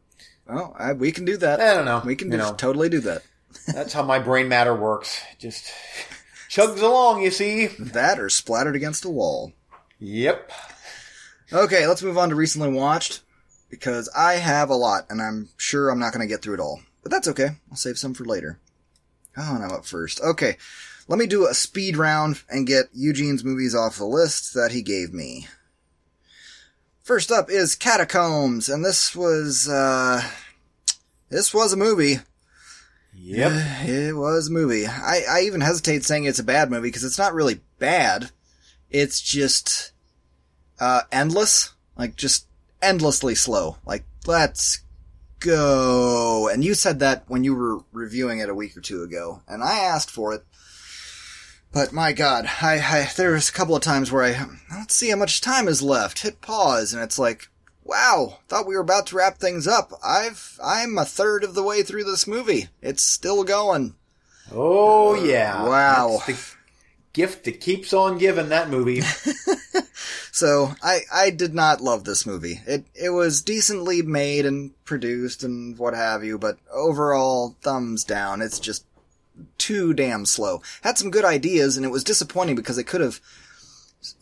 Oh, I, we can do that. I don't know. We can do, know. totally do that. That's how my brain matter works. Just chugs along, you see. That or splattered against a wall. Yep. Okay, let's move on to recently watched because I have a lot and I'm sure I'm not going to get through it all. But that's okay. I'll save some for later. Oh, and I'm up first. Okay, let me do a speed round and get Eugene's movies off the list that he gave me. First up is Catacombs, and this was, uh, this was a movie. Yep. It was a movie. I, I even hesitate saying it's a bad movie because it's not really bad. It's just, uh, endless. Like, just endlessly slow. Like, let's go. And you said that when you were reviewing it a week or two ago. And I asked for it. But my god, I, I, there's a couple of times where I, let's see how much time is left. Hit pause and it's like, wow, thought we were about to wrap things up. I've, I'm a third of the way through this movie. It's still going. Oh yeah. Wow. That's the gift that keeps on giving that movie. So I, I did not love this movie. It, it was decently made and produced and what have you, but overall, thumbs down. It's just too damn slow. Had some good ideas and it was disappointing because it could have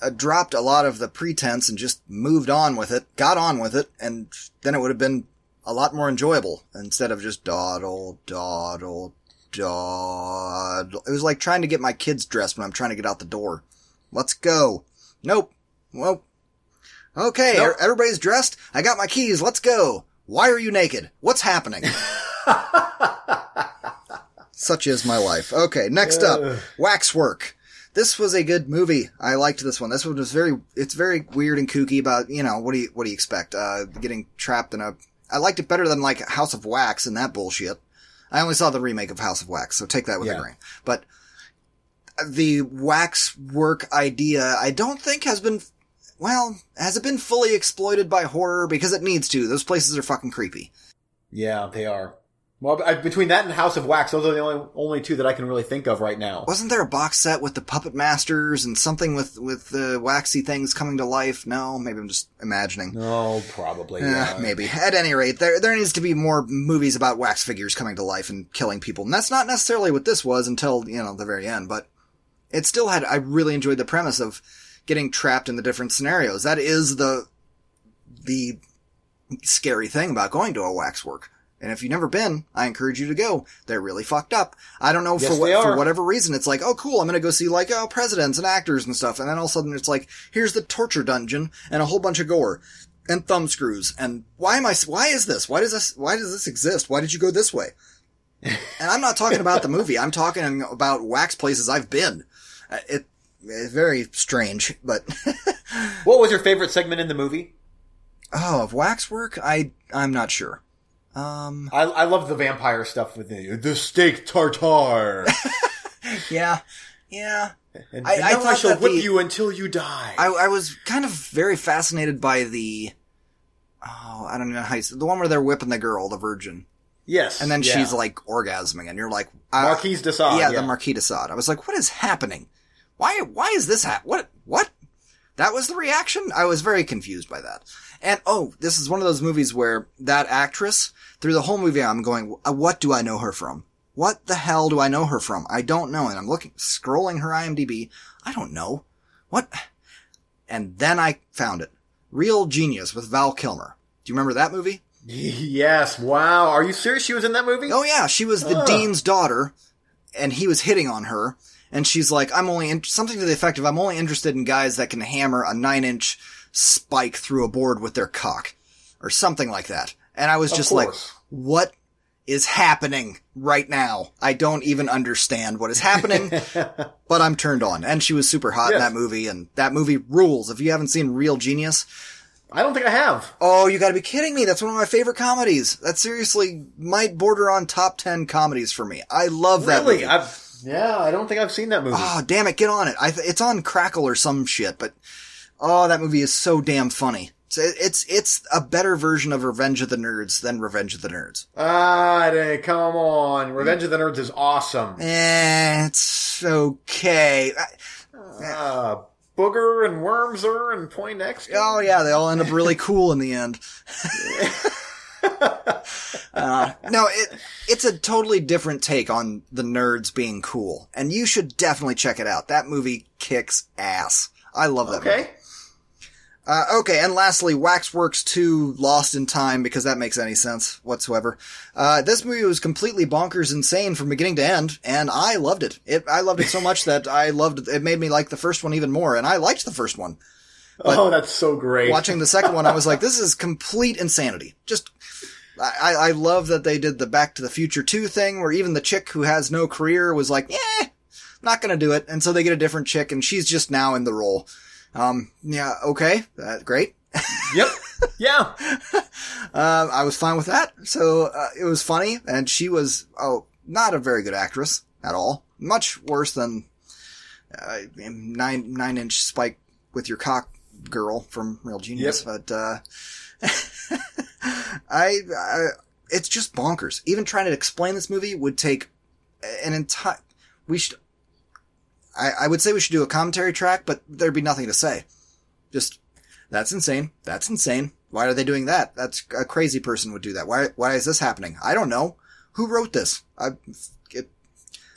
uh, dropped a lot of the pretense and just moved on with it, got on with it, and then it would have been a lot more enjoyable instead of just dawdle, dawdle, dawdle. It was like trying to get my kids dressed when I'm trying to get out the door. Let's go. Nope. Well, okay, Nope. er- everybody's dressed. I got my keys. Let's go. Why are you naked? What's happening? Such is my life. Okay, next up, Waxwork. This was a good movie. I liked this one. This one was very, it's very weird and kooky about, you know, what do you, what do you expect? Uh, getting trapped in a, I liked it better than like House of Wax and that bullshit. I only saw the remake of House of Wax, so take that with Yeah. a grain. But the wax work idea, I don't think has been, well, has it been fully exploited by horror? Because it needs to. Those places are fucking creepy. yeah, they are. Well, I, between that and House of Wax, those are the only only two that I can really think of right now. Wasn't there a box set with the puppet masters and something with, with the waxy things coming to life? No, maybe I'm just imagining. No, probably. Eh, yeah. maybe. At any rate, there there needs to be more movies about wax figures coming to life and killing people. And that's not necessarily what this was until, you know, the very end, but it still had I really enjoyed the premise of getting trapped in the different scenarios. That is the the scary thing about going to a waxwork. And if you've never been, I encourage you to go. They're really fucked up. I don't know Yes, for what, for whatever reason. It's like, oh, cool. I'm going to go see like, oh, presidents and actors and stuff. And then all of a sudden it's like, here's the torture dungeon and a whole bunch of gore and thumb screws. And why am I, why is this? Why does this, why does this exist? Why did you go this way? and I'm not talking about the movie. I'm talking about wax places I've been. Uh, It, it's very strange, but What was your favorite segment in the movie? oh, of waxwork, I I'm not sure. Um, I, I love the vampire stuff with the the steak tartare. yeah, yeah. And, I- and I now I, thought shall whip the- you until you die. I, I was kind of very fascinated by the oh, I don't know how you say the one where they're whipping the girl, the virgin, yes, and then yeah. she's like orgasming, and you're like, uh, Marquise de Sade. yeah, the Marquis de Sade. I was like, what is happening? Why, why is this hap- What, what? That was the reaction? I was very confused by that. And oh, this is one of those movies where that actress, through the whole movie, I'm going, "Uh, what do I know her from? What the hell do I know her from? I don't know. And I'm looking, scrolling her IMDb. I don't know. What? And then I found it. Real Genius with Val Kilmer. Do you remember that movie? Yes. Wow. Are you serious? She was in that movie? Oh yeah, she was the dean's daughter and he was hitting on her, and she's like, "I'm only in- something to the effect of I'm only interested in guys that can hammer a nine inch spike through a board with their cock, or something like that." And I was just like, "What is happening right now? I don't even understand what is happening." but I'm turned on. And she was super hot in that movie, and that movie rules. If you haven't seen Real Genius, I don't think I have. oh, you gotta be kidding me. That's one of my favorite comedies. That seriously might border on top 10 comedies for me. I love that Really? movie. I've yeah. I don't think I've seen that movie. Oh, damn it, get on it. I th- it's on Crackle or some shit, but oh, that movie is so damn funny. So it's it's a better version of Revenge of the Nerds than Revenge of the Nerds. Ah, eh, come on. Revenge of the Nerds is awesome. Eh, it's okay. Uh, Booger and Wormser and Poindexter. Oh yeah, they all end up really cool in the end. uh, no, it it's a totally different take on the nerds being cool, and you should definitely check it out. That movie kicks ass. I love that. Movie. Okay. Uh, okay, and lastly, Waxworks 2 Lost in Time, because that makes any sense whatsoever. Uh, this movie was completely bonkers insane from beginning to end, and I loved it. it I loved it so much that I loved it. It made me like the first one even more, and I liked the first one. oh, that's so great. Watching the second one, I was like, this is complete insanity. Just, I, I love that they did the Back to the Future 2 thing, where even the chick who has no career was like, eh, not gonna do it. And so they get a different chick, and she's just now in the role. Um, yeah, okay, uh, great. Yep. Yeah. Uh, I was fine with that. So uh, it was funny, and she was oh not a very good actress at all. Much worse than uh, nine nine inch spike with your cock girl from Real Genius. But uh, I, I it's just bonkers. Even trying to explain this movie would take an entire. We should. I, I would say we should do a commentary track, but there'd be nothing to say. Just that's insane. That's insane. Why are they doing that? That's a crazy person would do that. Why? Why is this happening? I don't know. Who wrote this? I, it,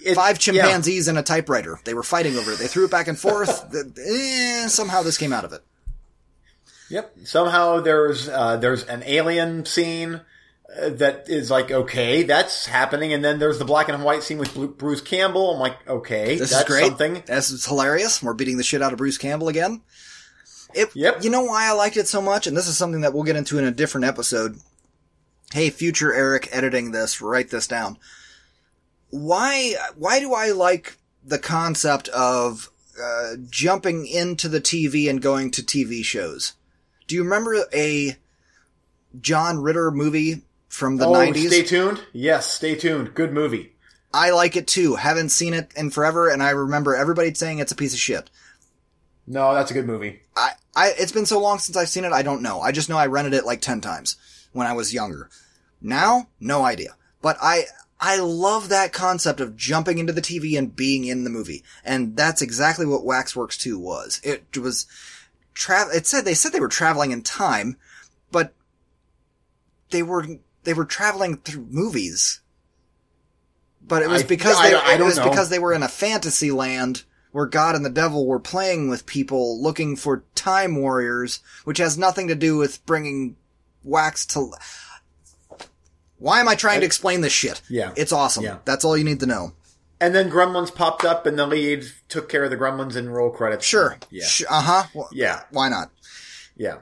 It- five yeah. chimpanzees and a typewriter. They were fighting over it. They threw it back and forth. Eh, somehow this came out of it. Yep. Somehow there's uh, there's an alien scene that is like okay, that's happening, and then there's the black and white scene with Bruce Campbell. I'm like, okay, This that's is great. something. This is hilarious. We're beating the shit out of Bruce Campbell again. It, Yep. You know why I liked it so much, and this is something that we'll get into in a different episode. Hey, future Eric, editing this, write this down. Why? Why do I like the concept of uh, jumping into the TV and going to TV shows? Do you remember a John Ritter movie from the oh, 90s? stay tuned. Yes, stay tuned. Good movie. I like it too. Haven't seen it in forever, and I remember everybody saying it's a piece of shit. No, that's a good movie. I, I, it's been so long since I've seen it, I don't know. I just know I rented it like 10 times when I was younger. Now, no idea. But I, I love that concept of jumping into the TV and being in the movie. And that's exactly what Waxworks 2 was. It was, tra- it said, they said they were traveling in time, but they were, they were traveling through movies. But it was I- because I- they, I it was know. because they were in a fantasy land where God and the devil were playing with people looking for time warriors, which has nothing to do with bringing wax to. Why am I trying to explain this shit? Yeah. It's awesome. Yeah. That's all you need to know. And then Gremlins popped up, and the lead took care of the Gremlins in roll credits. Sure. Yeah. Uh huh. Yeah. Why not? Yeah.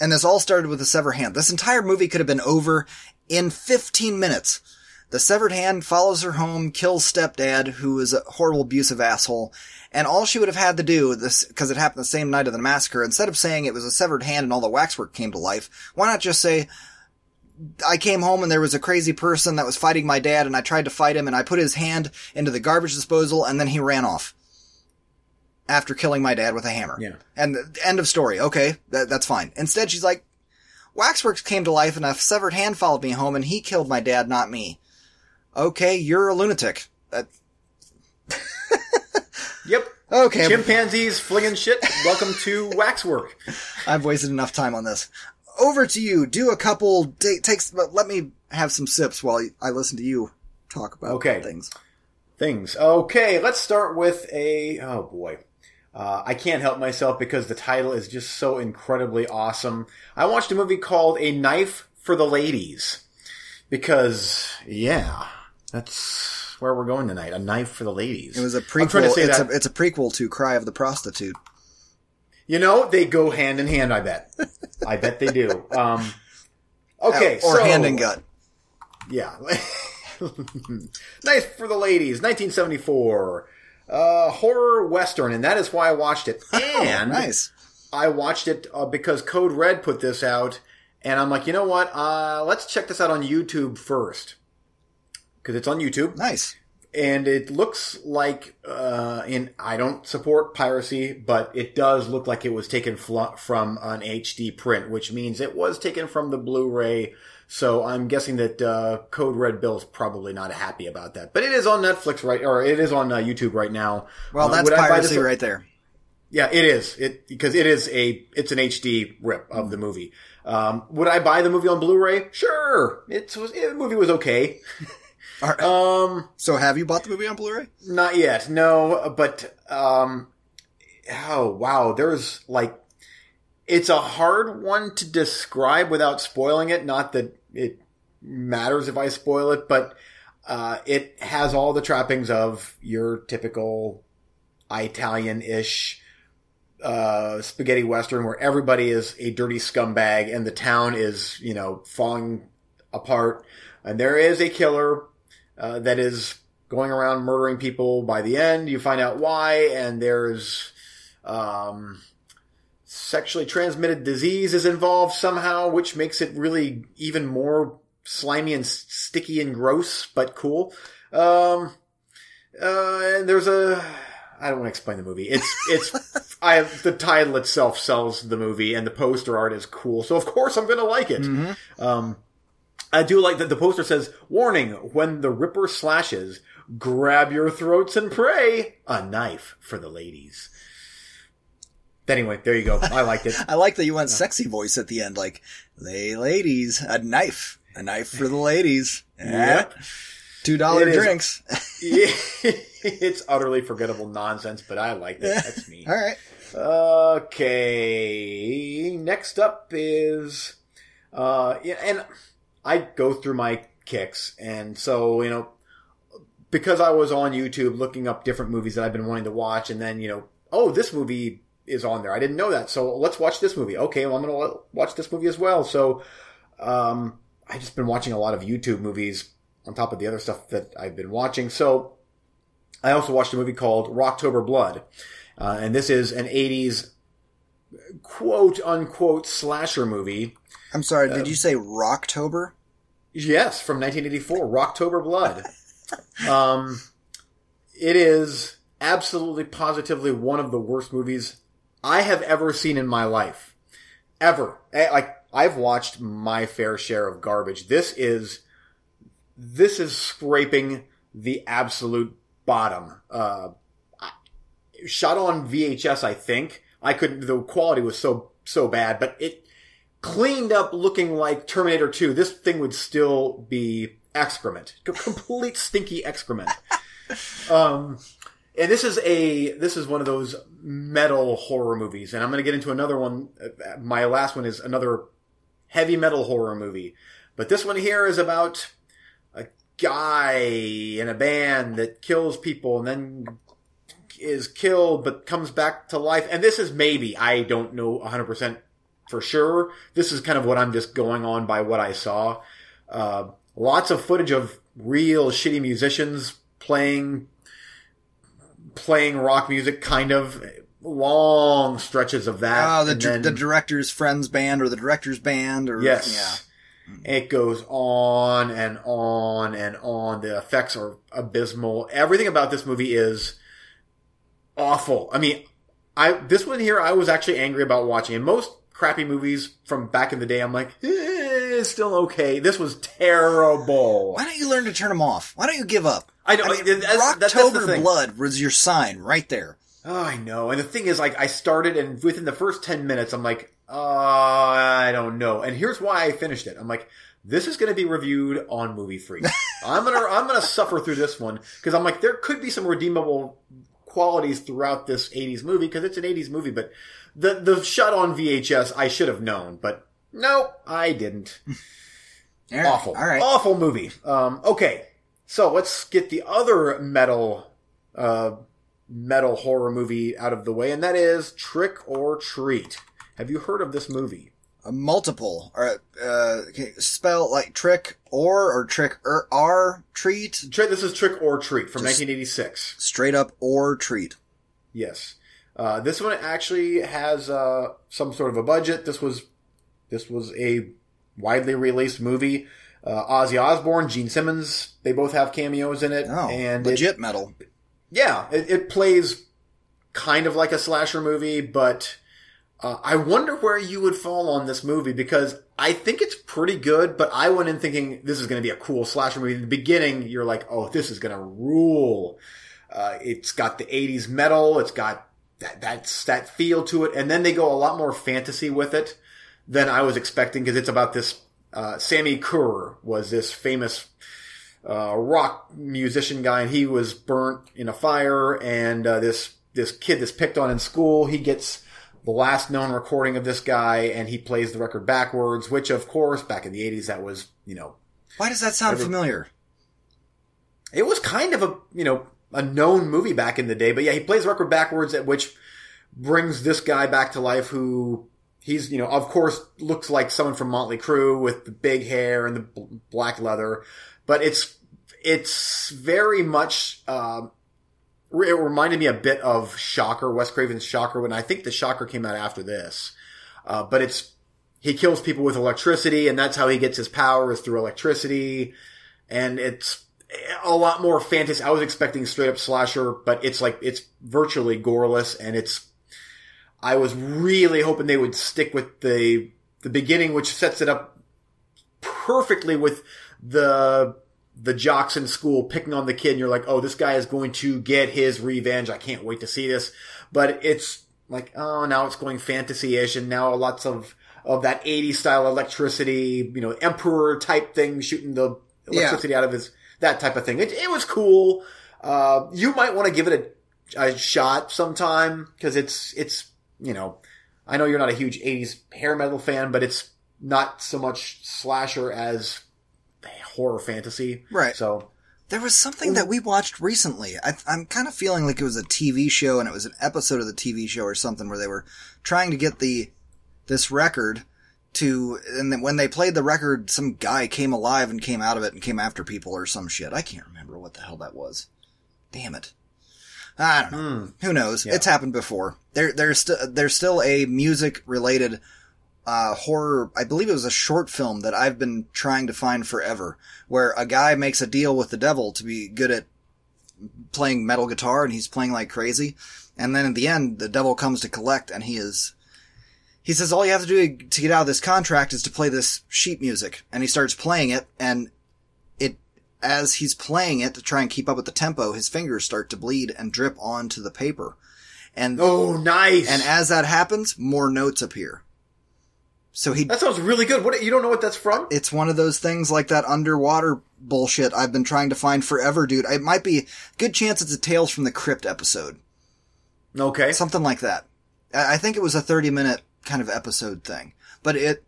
And this all started with a severed hand. This entire movie could have been over in 15 minutes. The severed hand follows her home, kills stepdad, who is a horrible, abusive asshole, and all she would have had to do, this, because it happened the same night of the massacre, instead of saying it was a severed hand and all the waxwork came to life, why not just say, I came home and there was a crazy person that was fighting my dad and I tried to fight him and I put his hand into the garbage disposal and then he ran off. After killing my dad with a hammer. Yeah. And the end of story. Okay, that, that's fine. Instead, she's like, Waxworks came to life and a severed hand followed me home and he killed my dad, not me. Okay, you're a lunatic. That, uh, Yep. okay, Chimpanzees flinging shit. Welcome to Waxwork. I've wasted enough time on this. Over to you. Do a couple, da- takes, but let me have some sips while I listen to you talk about Okay. things. Things. Okay, let's start with a. Oh boy. Uh, I can't help myself because the title is just so incredibly awesome. I watched a movie called A Knife for the Ladies. Because, yeah, that's where we're going tonight. A knife for the ladies. It was a I'm to prequel. say It's a, it's a prequel to Cry of the Prostitute. You know, they go hand in hand. I bet. I bet they do. Um, okay, or so, hand and gut. Yeah. nice for the ladies. 1974. Uh, horror western, and that is why I watched it. And Oh, nice. I watched it uh, because Code Red put this out, and I'm like, you know what? Uh, let's check this out on YouTube first. Because it's on YouTube, Nice. and it looks like, uh, in, I don't support piracy, but it does look like it was taken fl- from an HD print, which means it was taken from the Blu-ray. So I'm guessing that, uh, Code Red Bill's probably not happy about that. But it is on Netflix right, or it is on uh, YouTube right now. Well, Uh, that's would I buy this- piracy right there. yeah, it is. It because it is a it's an HD rip of the movie. Um, would I buy the movie on Blu-ray? Sure. It was the movie was okay. All right. Um, so, have you bought the movie on Blu-ray? not yet. No, but um, oh wow, there's like it's a hard one to describe without spoiling it. Not that it matters if I spoil it, but uh, it has all the trappings of your typical Italian-ish uh, spaghetti western where everybody is a dirty scumbag and the town is, you know, falling apart. And there is a killer uh, that is going around murdering people. By the end, you find out why, and there's um, sexually transmitted disease is involved somehow, which makes it really even more slimy and sticky and gross, but cool. Um, uh, and there's a. I don't want to explain the movie. It's it's I the title itself sells the movie, and the poster art is cool. So of course I'm going to like it. Um, I do like that the poster says, "Warning: When the Ripper slashes, grab your throats and pray. A knife for the ladies." Anyway, there you go. I liked it. I like that you went sexy voice at the end, like, "Hey, ladies, a knife, a knife for the ladies." Yeah. Two dollar drinks. Yeah, it's utterly forgettable nonsense, but I like it. That's me. All right. Okay. Next up is, uh, yeah, and I go through my kicks, and so you know, because I was on YouTube looking up different movies that I've been wanting to watch, and then you know, oh, this movie is on there. I didn't know that, so let's watch this movie. Okay, well, I'm gonna watch this movie as well. So, um, I've just been watching a lot of YouTube movies on top of the other stuff that I've been watching. So, I also watched a movie called Rocktober Blood. Uh, and this is an 80s quote unquote slasher movie. I'm sorry. Did you say Rocktober? Yes, from 1984, Rocktober Blood. um, it is absolutely positively one of the worst movies I have ever seen in my life. Ever. Eh, Like, I've watched my fair share of garbage. This is, this is scraping the absolute bottom. Uh, shot on VHS, I think. I couldn't, the quality was so, so bad, but it, cleaned up looking like Terminator 2, this thing would still be excrement. Complete stinky excrement. Um, and this is a, this is one of those metal horror movies. And I'm going to get into another one. My last one is another heavy metal horror movie. But this one here is about a guy in a band that kills people and then is killed but comes back to life. And this is maybe, I don't know 100% for sure. This is kind of what I'm just going on by what I saw. Uh, lots of footage of real shitty musicians playing, playing rock music, kind of long stretches of that. Oh, the, then- the director's friend's band or the director's band or Yes. It goes on and on and on. The effects are abysmal. Everything about this movie is awful. I mean, I this one here I was actually angry about watching. And most crappy movies from back in the day, I'm like, eh, it's still okay. This was terrible. Why don't you learn to turn them off? Why don't you give up? I know. I mean, that's, that's, that's. Blood was your sign right there. Oh, I know. And the thing is, like, I started, and within the first 10 minutes, I'm like, uh, I don't know. And here's why I finished it. I'm like, this is going to be reviewed on Movie Freak. I'm gonna, I'm gonna suffer through this one, because I'm like, there could be some redeemable qualities throughout this 80s movie, because it's an 80s movie, but the, the shot on VHS, I should have known, but no, I didn't. All right, Awful. All right. Awful movie. Um, okay. So let's get the other metal, uh, metal horror movie out of the way, and that is Trick or Treat. Have you heard of this movie? A multiple, or uh, okay, spell like trick or or trick or R treat, This is Trick or Treat from Just- 1986. straight up or treat. Yes. Uh, this one actually has uh, some sort of a budget. This was this was a widely released movie. Uh, Ozzy Osbourne, Gene Simmons, they both have cameos in it, Oh, and it- legit metal. yeah, it, it plays kind of like a slasher movie, but uh, I wonder where you would fall on this movie because I think it's pretty good, but I went in thinking this is going to be a cool slasher movie. In the beginning, you're like, oh, this is going to rule. Uh, it's got the 80s metal, it's got that, that's, that feel to it, and then they go a lot more fantasy with it than I was expecting because it's about this, uh, Sammi Curr was this famous uh, rock musician guy, and he was burnt in a fire. And uh, this this kid that's picked on in school, he gets the last known recording of this guy, and he plays the record backwards. Which, of course, back in the '80s, that was you know Why does that sound Every- familiar? it was kind of a you know a known movie back in the day. But yeah, he plays the record backwards, at which brings this guy back to life who. He's, you know, of course, looks like someone from Motley Crue with the big hair and the bl- black leather, but it's it's very much re- it reminded me a bit of Shocker, Wes Craven's Shocker, when I think the Shocker came out after this. Uh, but it's he kills people with electricity, and that's how he gets his power is through electricity, and it's a lot more fantasy. I was expecting straight up slasher, but it's like it's virtually goreless, and it's. I was really hoping they would stick with the the beginning, which sets it up perfectly with the the jocks in school picking on the kid and you're like, oh, this guy is going to get his revenge. I can't wait to see this. But it's like, oh, now it's going fantasy-ish and now lots of, of that 80s style electricity, you know, emperor type thing, shooting the electricity out of his, that type of thing. It, it was cool. Uh, you might want to give it a, a shot sometime because it's, it's, you know, I know you're not a huge 80s hair metal fan, but it's not so much slasher as horror fantasy. Right. So There was something that mm. we watched recently. I, I'm kind of feeling like it was a TV show and it was an episode of the TV show or something where they were trying to get the this record to, and then when they played the record, some guy came alive and came out of it and came after people or some shit. I can't remember what the hell that was. Damn it. I don't know. Who knows? It's happened before. There, there's still there's still a music related uh, horror. I believe it was a short film that I've been trying to find forever, where a guy makes a deal with the devil to be good at playing metal guitar, and he's playing like crazy. And then at the end, the devil comes to collect, and he is. He says all you have to do to get out of this contract is to play this sheet music, and he starts playing it, and as he's playing it to try and keep up with the tempo, his fingers start to bleed and drip onto the paper. And Oh, nice. and as that happens, more notes appear. So he that sounds really good. What you don't know what that's from? it's one of those things like that underwater bullshit I've been trying to find forever, dude. It might be good chance it's a Tales from the Crypt episode. Okay. Something like that. I I think it was a 30 minute kind of episode thing. But it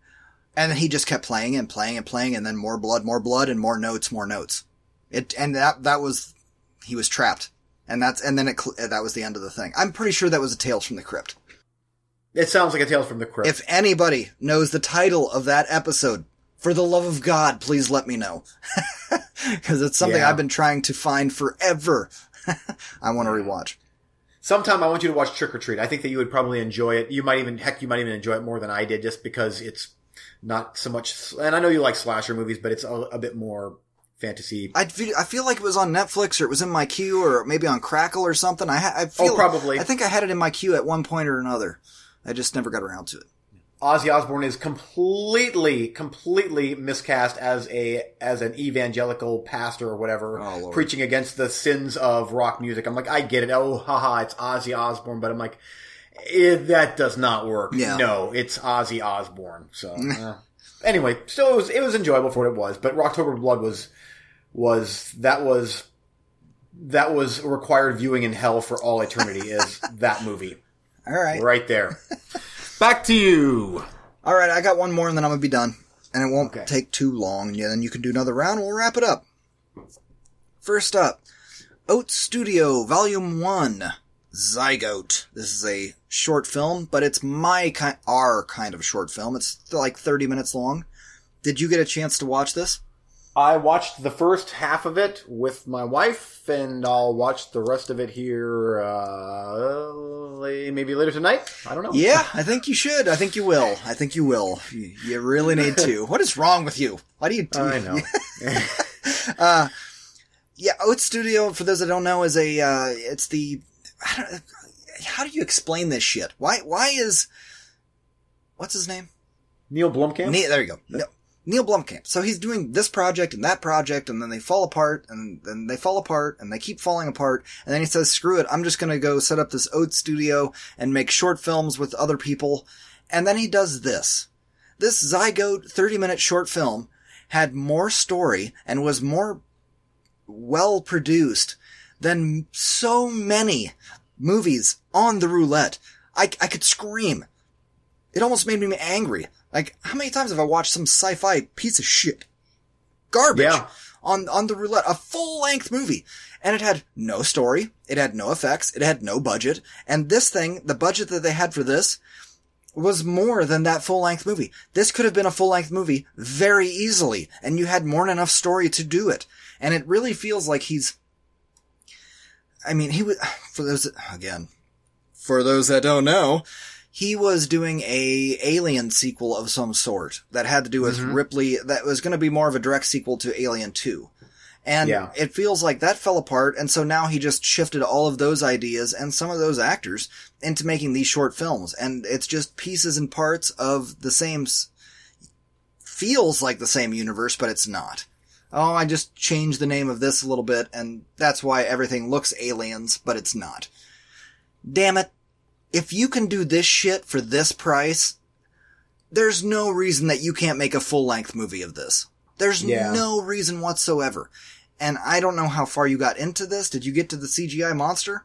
and then he just kept playing and playing and playing and then more blood, more blood and more notes, more notes. It and that that was he was trapped. And that's and then it that was the end of the thing. I'm pretty sure that was a Tales from the Crypt. It sounds like a Tales from the Crypt. If anybody knows the title of that episode, for the love of God, please let me know. Because it's something Yeah. I've been trying to find forever. I want to rewatch. Sometime I want you to watch Trick or Treat. I think that you would probably enjoy it. You might even, heck, you might even enjoy it more than I did just because it's not so much, and I know you like slasher movies, but it's a, a bit more fantasy. I feel, I feel like it was on Netflix or it was in my queue or maybe on Crackle or something. I, ha- I oh, feel, Oh, probably. I think I had it in my queue at one point or another. I just never got around to it. Ozzy Osbourne is completely, completely miscast as a as an evangelical pastor or whatever, Oh, preaching against the sins of rock music. I'm like, I get it. Oh, haha, it's Ozzy Osbourne, but I'm like, eh, that does not work. Yeah. No, it's Ozzy Osbourne. So uh, anyway, still it was it was enjoyable for what it was. But Rocktober Blood was was that was that was required viewing in hell for all eternity. is that movie All right. right there? Back to you. All right. I got one more and then I'm going to be done. And it won't Okay. take too long. And then you can do another round and we'll wrap it up. First up, Oat Studio Volume 1, Zygote. This is a short film, but it's my kind, our kind of short film. It's like 30 minutes long. Did you get a chance to watch this? I watched the first half of it with my wife, and I'll watch the rest of it here uh, maybe later tonight. I don't know. Yeah, I think you should. I think you will. I think you will. You, you really need to. What is wrong with you? Why do you? Do- I know. uh, yeah, Oat Studio. For those that don't know, is a. Uh, it's the. I don't, how do you explain this shit? Why? Why is? What's his name? Neil Blomkamp. Ne- there you go. No, Neil Blomkamp. So he's doing this project and that project, and then they fall apart, and then they fall apart, and they keep falling apart, and then he says, "Screw it! I'm just gonna go set up this Oat Studio and make short films with other people." And then he does this. This Zygote 30 minute short film had more story and was more well produced than so many movies on the roulette. I, I could scream. It almost made me angry. Like, how many times have I watched some sci-fi piece of shit? Garbage. Yeah. On, on the roulette. A full-length movie. And it had no story. It had no effects. It had no budget. And this thing, the budget that they had for this, was more than that full-length movie. This could have been a full-length movie very easily. And you had more than enough story to do it. And it really feels like he's, I mean, he was, for those, again, for those that don't know, he was doing a Alien sequel of some sort that had to do with mm-hmm. Ripley, that was going to be more of a direct sequel to Alien 2. And Yeah. it feels like that fell apart, and so now he just shifted all of those ideas and some of those actors into making these short films. And it's just pieces and parts of the same, feels like the same universe, but it's not. Oh, I just changed the name of this a little bit, and that's why everything looks aliens, but it's not. Damn it. If you can do this shit for this price, there's no reason that you can't make a full length movie of this. There's Yeah. no reason whatsoever. And I don't know how far you got into this. Did you get to the CGI monster?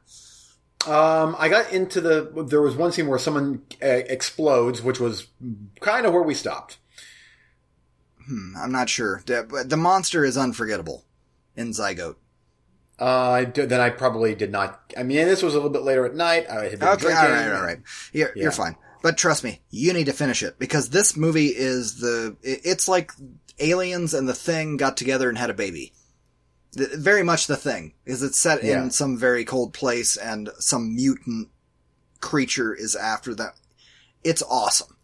Um, I got into the. There was one scene where someone uh, explodes, which was kind of where we stopped. Hmm, I'm not sure. The, the monster is unforgettable in Zygote. Uh, then I probably did not. I mean, this was a little bit later at night. I had been Okay, drinking. all right, all right. You're, Yeah. you're fine. But trust me, you need to finish it because this movie is the. It's like aliens and the thing got together and had a baby. Very much the thing is it's set Yeah. in some very cold place and some mutant creature is after them. It's awesome.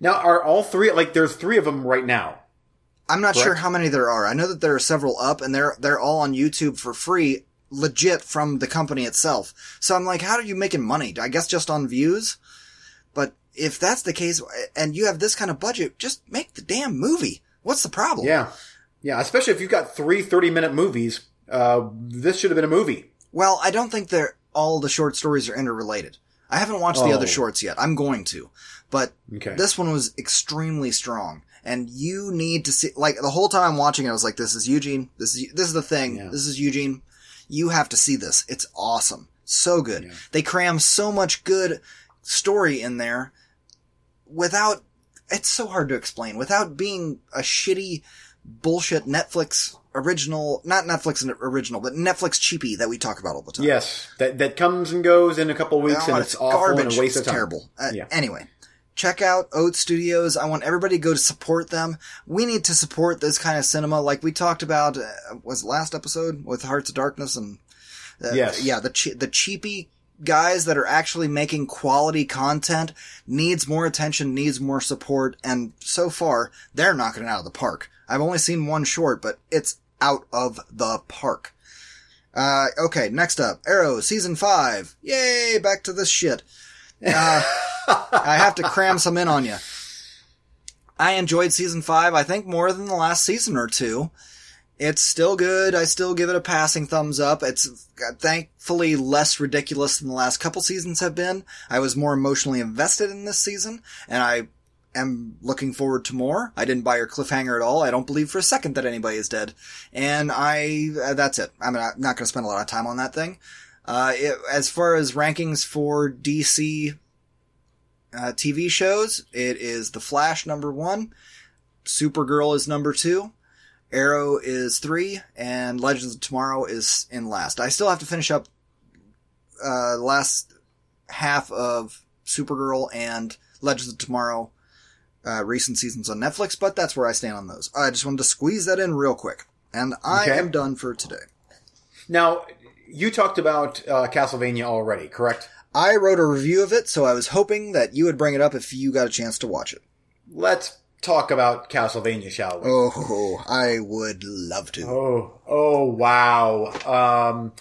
Now, are all three like? There's three of them right now. I'm not sure how many there are. I know that there are several up and they're they're all on YouTube for free, legit from the company itself. So I'm like, how are you making money? I guess just on views. But if that's the case and you have this kind of budget, just make the damn movie. What's the problem? Yeah, yeah. Especially if you've got three 30 minute movies. Uh, this should have been a movie. Well, I don't think they're all the short stories are interrelated. I haven't watched the Oh. other shorts yet. I'm going to. But Okay. this one was extremely strong. And you need to see, like, the whole time I'm watching it, I was like, this is Eugene. This is, this is the thing. Yeah. This is Eugene. You have to see this. It's awesome. So good. Yeah. They cram so much good story in there without, it's so hard to explain, without being a shitty bullshit Netflix original, not Netflix original, but Netflix cheapie that we talk about all the time. Yes, that that comes and goes in a couple weeks, Oh, and it's, awful and a waste it's of time. terrible. Uh, Yeah. Anyway, check out Oat Studios. I want everybody to go to support them. We need to support this kind of cinema, like we talked about. Uh, was last episode with Hearts of Darkness and uh, Yes. yeah, the che- the cheapy guys that are actually making quality content needs more attention, needs more support, and so far they're knocking it out of the park. I've only seen one short, but it's out of the park. Uh, okay, next up, Arrow season five. Yay, back to this shit. Uh, I have to cram some in on you. I enjoyed season five, I think more than the last season or two. It's still good. I still give it a passing thumbs up. It's uh, thankfully less ridiculous than the last couple seasons have been. I was more emotionally invested in this season, and I am looking forward to more. I didn't buy your cliffhanger at all. I don't believe for a second that anybody is dead. And I, uh, that's it. I'm not, not going to spend a lot of time on that thing. Uh, it, as far as rankings for DC uh, TV shows, it is The Flash number one, Supergirl is number two, Arrow is three, and Legends of Tomorrow is in last. I still have to finish up uh, the last half of Supergirl and Legends of Tomorrow uh, recent seasons on Netflix, but that's where I stand on those. I just wanted to squeeze that in real quick, and I Okay. am done for today. Now, you talked about uh, Castlevania already, correct? I wrote a review of it, so I was hoping that you would bring it up if you got a chance to watch it. Let's talk about Castlevania, shall we? Oh, I would love to. Oh, oh, wow. Um,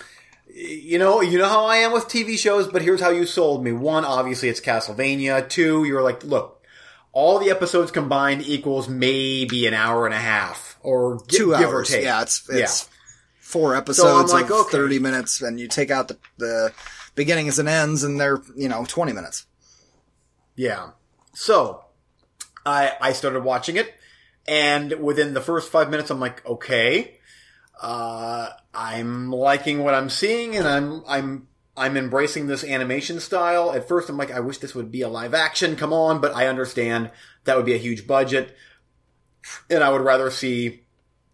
you know, you know how I am with TV shows, but here's how you sold me. One, obviously it's Castlevania. Two, you're like, look, all the episodes combined equals maybe an hour and a half, or Two give or hours. take. Yeah, it's Yeah. it's four episodes like, of okay. thirty minutes, and you take out the, the beginnings and ends, and they're you know twenty minutes. Yeah. So I I started watching it, and within the first five minutes, I'm like, okay, uh, I'm liking what I'm seeing, and I'm I'm I'm embracing this animation style. At first, I'm like, I wish this would be a live action. Come on, but I understand that would be a huge budget, and I would rather see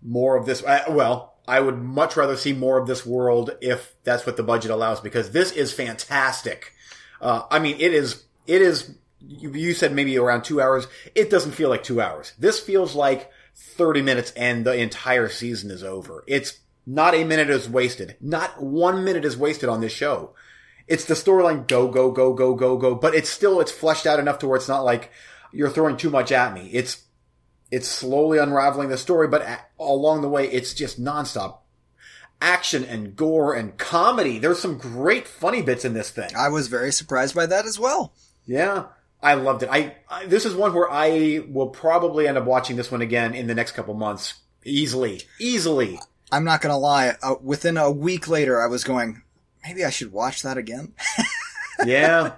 more of this. uh, Well. I would much rather see more of this world if that's what the budget allows, because this is fantastic. Uh, I mean, it is, it is, you, you said maybe around two hours. It doesn't feel like two hours. This feels like 30 minutes and the entire season is over. It's not a minute is wasted. Not one minute is wasted on this show. It's the storyline go, go, go, go, go, go, but it's still, it's fleshed out enough to where it's not like you're throwing too much at me. It's, it's slowly unraveling the story, but a- along the way, it's just nonstop action and gore and comedy. There's some great funny bits in this thing. I was very surprised by that as well. Yeah, I loved it. I, I this is one where I will probably end up watching this one again in the next couple months, easily, easily. I'm not gonna lie. Uh, within a week later, I was going, maybe I should watch that again. Yeah,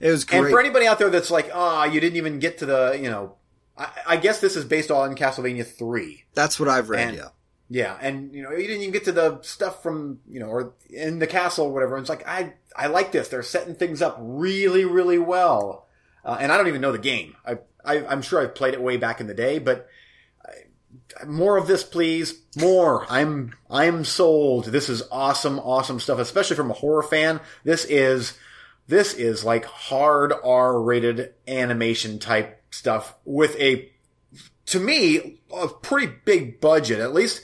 It was great. and for anybody out there that's like, ah, you didn't even get to the, you know, I, I guess this is based on Castlevania three. That's what I've read. And- yeah. Yeah, and you know, you didn't even get to the stuff from you know, or in the castle or whatever. It's like I, I like this. They're setting things up really, really well. Uh, and I don't even know the game. I, I, I'm sure I've played it way back in the day, but I, more of this, please. More. I'm, I'm sold. This is awesome, awesome stuff. Especially from a horror fan. This is, this is like hard R-rated animation type stuff with a, to me, a pretty big budget. At least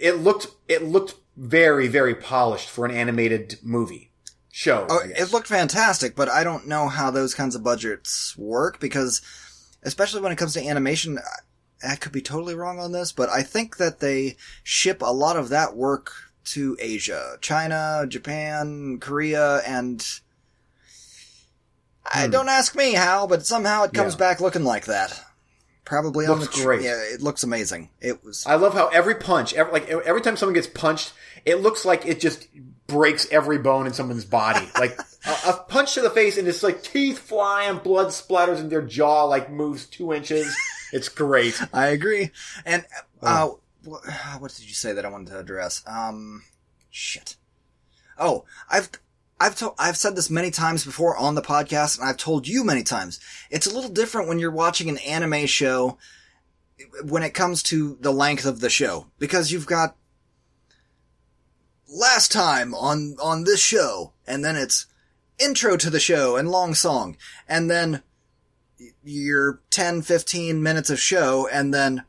it looked, it looked very, very polished for an animated movie show. Oh, it looked fantastic, but I don't know how those kinds of budgets work because, especially when it comes to animation, I- I could be totally wrong on this, but I think that they ship a lot of that work to Asia, China, Japan, Korea, and I Hmm. don't ask me how, but somehow it comes Yeah. back looking like that. Probably on the Looks tr- great. Yeah, it looks amazing. It was. I love how every punch, every, like every time someone gets punched, it looks like it just breaks every bone in someone's body. Like a, a punch to the face, and it's like teeth fly and blood splatters, and their jaw like moves two inches. It's great. I agree. And uh, Oh. wh- what did you say that I wanted to address? Um, shit. Oh, I've I've told I've said this many times before on the podcast, and I've told you many times. It's a little different when you're watching an anime show when it comes to the length of the show because you've got last time on on this show, and then it's intro to the show and long song, and then your 10, 15 minutes of show, and then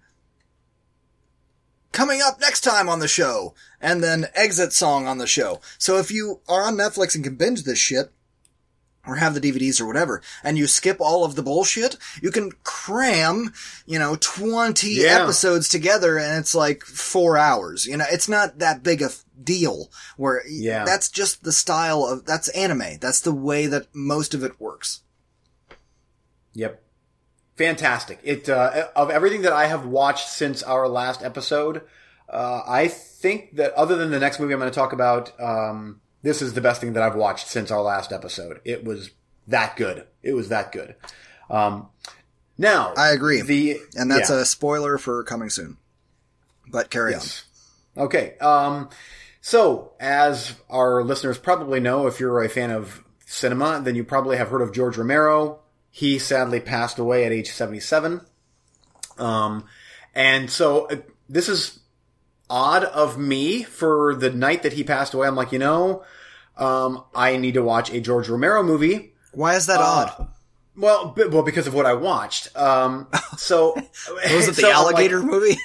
coming up next time on the show, and then exit song on the show. So if you are on Netflix and can binge this shit, or have the DVDs or whatever, and you skip all of the bullshit, you can cram, you know, 20 Yeah. episodes together and it's like four hours. You know, it's not that big a deal where Yeah. that's just the style of, that's anime. That's the way that most of it works. Yep. Fantastic. It uh, of everything that I have watched since our last episode, uh, I think that other than the next movie I'm going to talk about, um, this is the best thing that I've watched since our last episode. It was that good. It was that good. Um, now I agree. The And that's yeah. a spoiler for coming soon. But carry Yes. Okay. Um, so, as our listeners probably know, if you're a fan of cinema, then you probably have heard of George Romero. He sadly passed away at age 77. Um, and so uh, this is odd of me for the night that he passed away. I'm like, you know, um, I need to watch a George Romero movie. Why is that Uh, odd? Well, b- well, because of what I watched. Um, so Was it the so I'm like- alligator movie?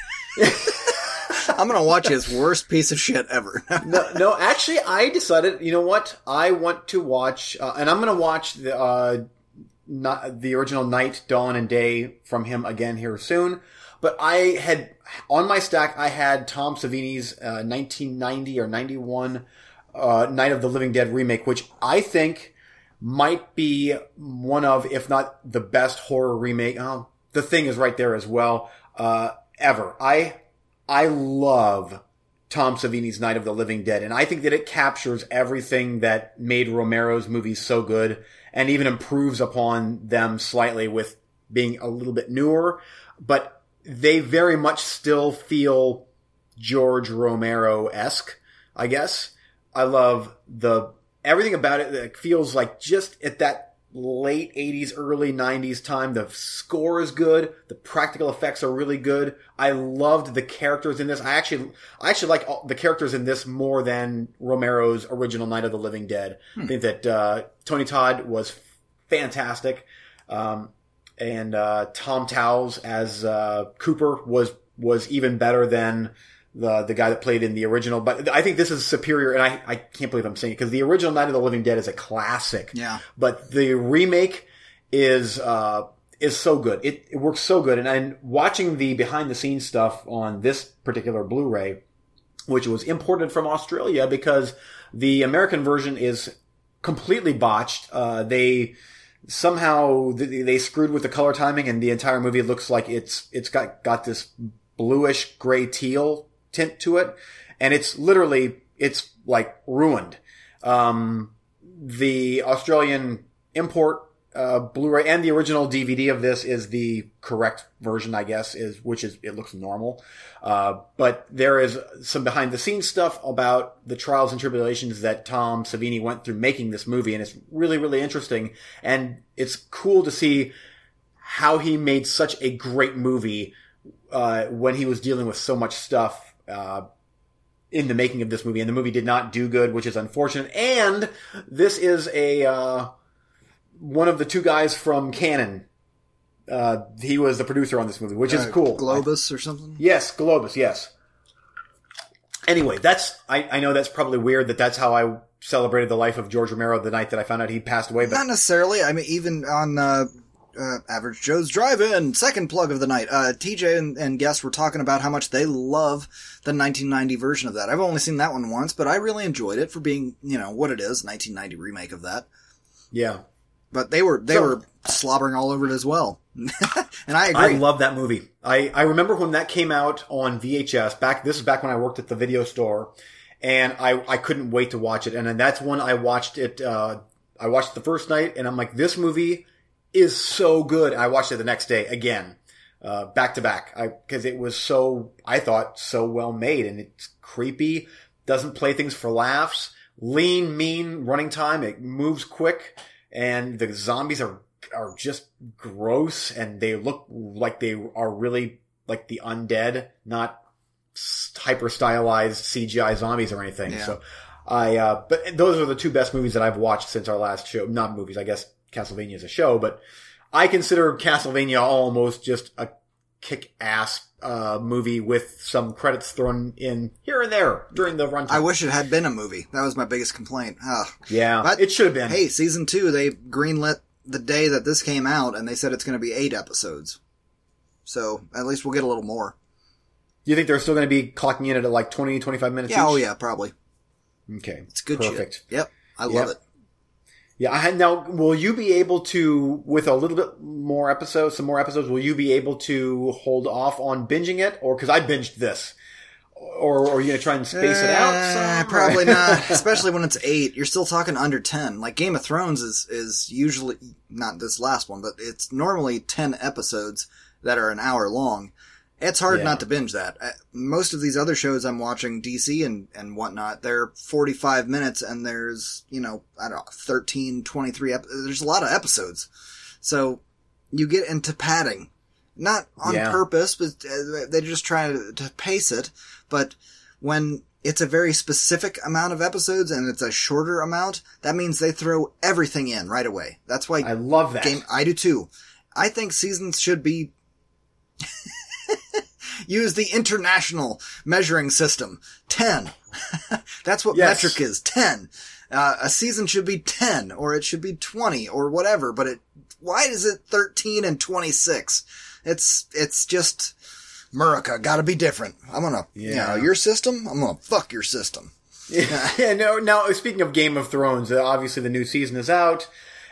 I'm gonna watch his worst piece of shit ever. no, no, actually, I decided. You know what? I want to watch, uh, and I'm going to watch the uh, not the original Night, Dawn, and Day from him again here soon. But I had on my stack, I had Tom Savini's uh, 1990 or 91 uh, Night of the Living Dead remake, which I think might be one of, if not the best horror remake. Oh, the thing is right there as well. Uh, ever. I I love Tom Savini's Night of the Living Dead, and I think that it captures everything that made Romero's movies so good, and even improves upon them slightly with being a little bit newer. But they very much still feel George Romero esque, I guess. I love the everything about it that feels like just at that late 80s, early 90s time. The score is good. The practical effects are really good. I loved the characters in this. I actually, I actually like all, the characters in this more than Romero's original Night of the Living Dead. I think that, uh, Tony Todd was fantastic. Um, and, uh, Tom Towles as, uh, Cooper was, was even better than, the the guy that played in the original. But I think this is superior, and I, I can't believe I'm saying it because the original Night of the Living Dead is a classic. Yeah. But the remake is uh is so good. It, it works so good, and and watching the behind the scenes stuff on this particular Blu-ray, which was imported from Australia because the American version is completely botched. Uh, they somehow they, screwed with the color timing, and the entire movie looks like it's it's got got this bluish gray teal tint to it, and it's literally it's like ruined. Um, the Australian import uh, Blu-ray and the original DVD of this is the correct version, I guess, is which is it looks normal. Uh, but there is some behind the scenes stuff about the trials and tribulations that Tom Savini went through making this movie, and it's really really interesting, and it's cool to see how he made such a great movie uh, when he was dealing with so much stuff uh, in the making of this movie, and the movie did not do good, which is unfortunate. And this is a uh, one of the two guys from Canon. Uh, he was the producer on this movie, which is Uh, cool. Globus or something. Yes, Globus. Yes. Anyway, that's I, I know that's probably weird that that's how I celebrated the life of George Romero the night that I found out he passed away. But Not necessarily. I mean, even on uh, uh, Average Joe's Drive-In, second plug of the night, uh, TJ and, and guests were talking about how much they love the 1990 version of that. I've only seen that one once, but I really enjoyed it for being, you know, what it is, 1990 remake of that. yeah, But they were they So- were slobbering all over it as well, and I agree. I love that movie. I, I remember when that came out on VHS back, this is back when I worked at the video store and I, I couldn't wait to watch it. And then that's when I watched it, uh, I watched it the first night and I'm like, this movie is so good. I watched it the next day again, uh, back to back. I, cause it was so, I thought so well made and it's creepy, doesn't play things for laughs, lean, mean running time. It moves quick and the zombies are are just gross and they look like they are really like the undead, not hyper stylized CGI zombies or anything. Yeah. So I, uh, but those are the two best movies that I've watched since our last show. Not movies, I guess Castlevania is a show, but I consider Castlevania almost just a kick ass, uh, movie with some credits thrown in here and there during the runtime. I wish it had been a movie. That was my biggest complaint. Ah. yeah, But- it should have been. Hey, season two, they greenlit the day that this came out, and they said it's going to be eight episodes. So at least we'll get a little more. You think they're still going to be clocking in at like 20, 25 minutes Yeah, each? oh yeah, probably. Okay. It's good Perfect. shit. Yep, I love it. Yeah, I had, now will you be able to, with a little bit more episodes, some more episodes, will you be able to hold off on binging it? Or, cause I binged this. Or, or are you gonna try and space it out? Uh, some? probably not, especially when it's eight. You're still talking under ten. Like Game of Thrones is is usually not this last one, but it's normally ten episodes that are an hour long. It's hard Yeah. not to binge that. Uh, Most of these other shows I'm watching, DC and, and whatnot, they're 45 minutes and there's, you know, I don't know, 13, 23, ep- there's a lot of episodes. So you get into padding Not on Yeah. purpose, but uh, they're just trying to, to pace it. But when it's a very specific amount of episodes and it's a shorter amount, that means they throw everything in right away. That's why I love that. game. I do too. I think seasons should be use the international measuring system. Ten. That's what Yes. metric is. Ten. Uh, a season should be ten, or it should be twenty, or whatever. But it. Why is it thirteen and twenty six? It's it's just Murica. Got to be different. I'm gonna. You Yeah. know, your system. I'm gonna fuck your system. yeah, no. Now, speaking of Game of Thrones, uh, obviously the new season is out,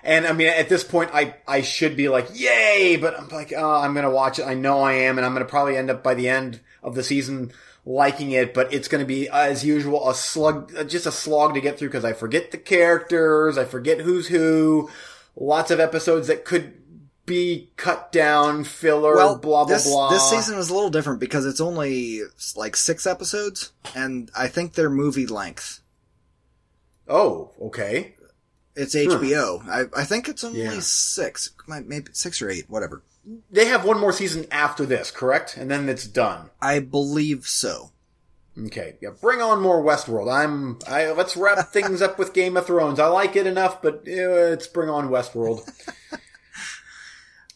and I mean, at this point, I I should be like, yay! But I'm like, oh, I'm gonna watch it. I know I am, and I'm gonna probably end up by the end of the season liking it. But it's gonna be as usual a slug, uh, just a slog to get through because I forget the characters, I forget who's who. Lots of episodes that could be cut down, filler, well, blah blah this, blah. This season was a little different because it's only like six episodes, and I think they're movie length. Oh, okay. It's HBO. I, I think it's only Yeah. six, maybe six or eight, whatever. They have one more season after this, correct? And then it's done. I believe so. Okay, yeah, bring on more Westworld. I'm, I let's wrap things up with Game of Thrones. I like it enough, but uh, let's bring on Westworld.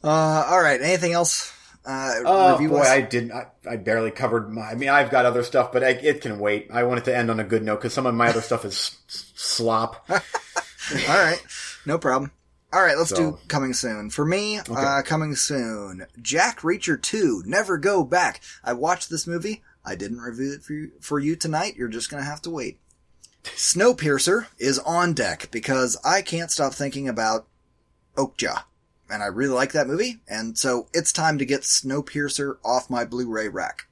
Uh, all right. Anything else? Uh, Oh boy, wise? I didn't. I, I barely covered my. I mean, I've got other stuff, but I, it can wait. I want it to end on a good note because some of my other stuff is s- slop. All right. No problem. All right, let's So- do coming soon. For me, uh, coming soon. Jack Reacher 2, Never Go Back. I watched this movie. I didn't review it for you, for you tonight. You're just gonna have to wait. Snowpiercer is on deck because I can't stop thinking about Okja. And I really like that movie. And so it's time to get Snowpiercer off my Blu-ray rack.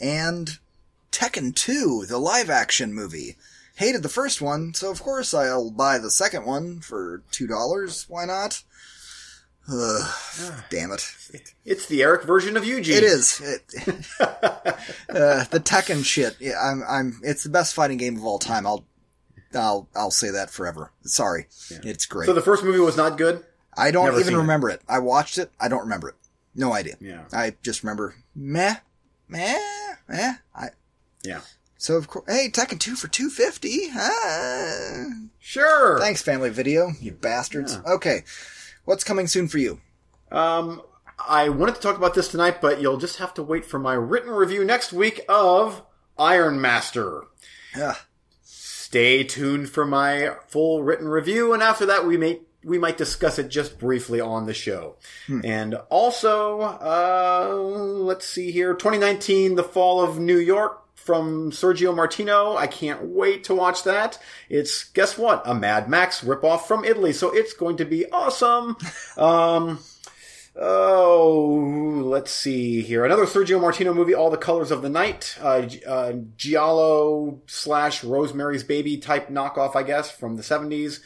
And Tekken 2, the live action movie. Hated the first one, so of course I'll buy the second one for two dollars. Why not? Ugh, damn it! It's the Eric version of Eugene. It is it, uh, the Tekken shit. Yeah, I'm. I'm. It's the best fighting game of all time. I'll. I'll. I'll say that forever. Sorry, it's great. So the first movie was not good. I don't never even seen it. remember it. I watched it. I don't remember it. No idea. Yeah. I just remember meh, meh, meh. I. Yeah. So of course, hey, Tekken two for two fifty. Ah. Sure. Thanks, Family Video, you bastards. Okay, what's coming soon for you? Um, I wanted to talk about this tonight, but you'll just have to wait for my written review next week of Iron Master. Ugh. Stay tuned for my full written review, and after that, we may we might discuss it just briefly on the show. And also, uh, let's see here, 2019, The Fall of New York from Sergio Martino. I can't wait to watch that. It's guess what, a Mad Max ripoff from Italy, so it's going to be awesome. um. Oh, let's see here. Another Sergio Martino movie, All the Colors of the Night. Uh, uh, Giallo slash Rosemary's Baby type knockoff, I guess, from the 70s.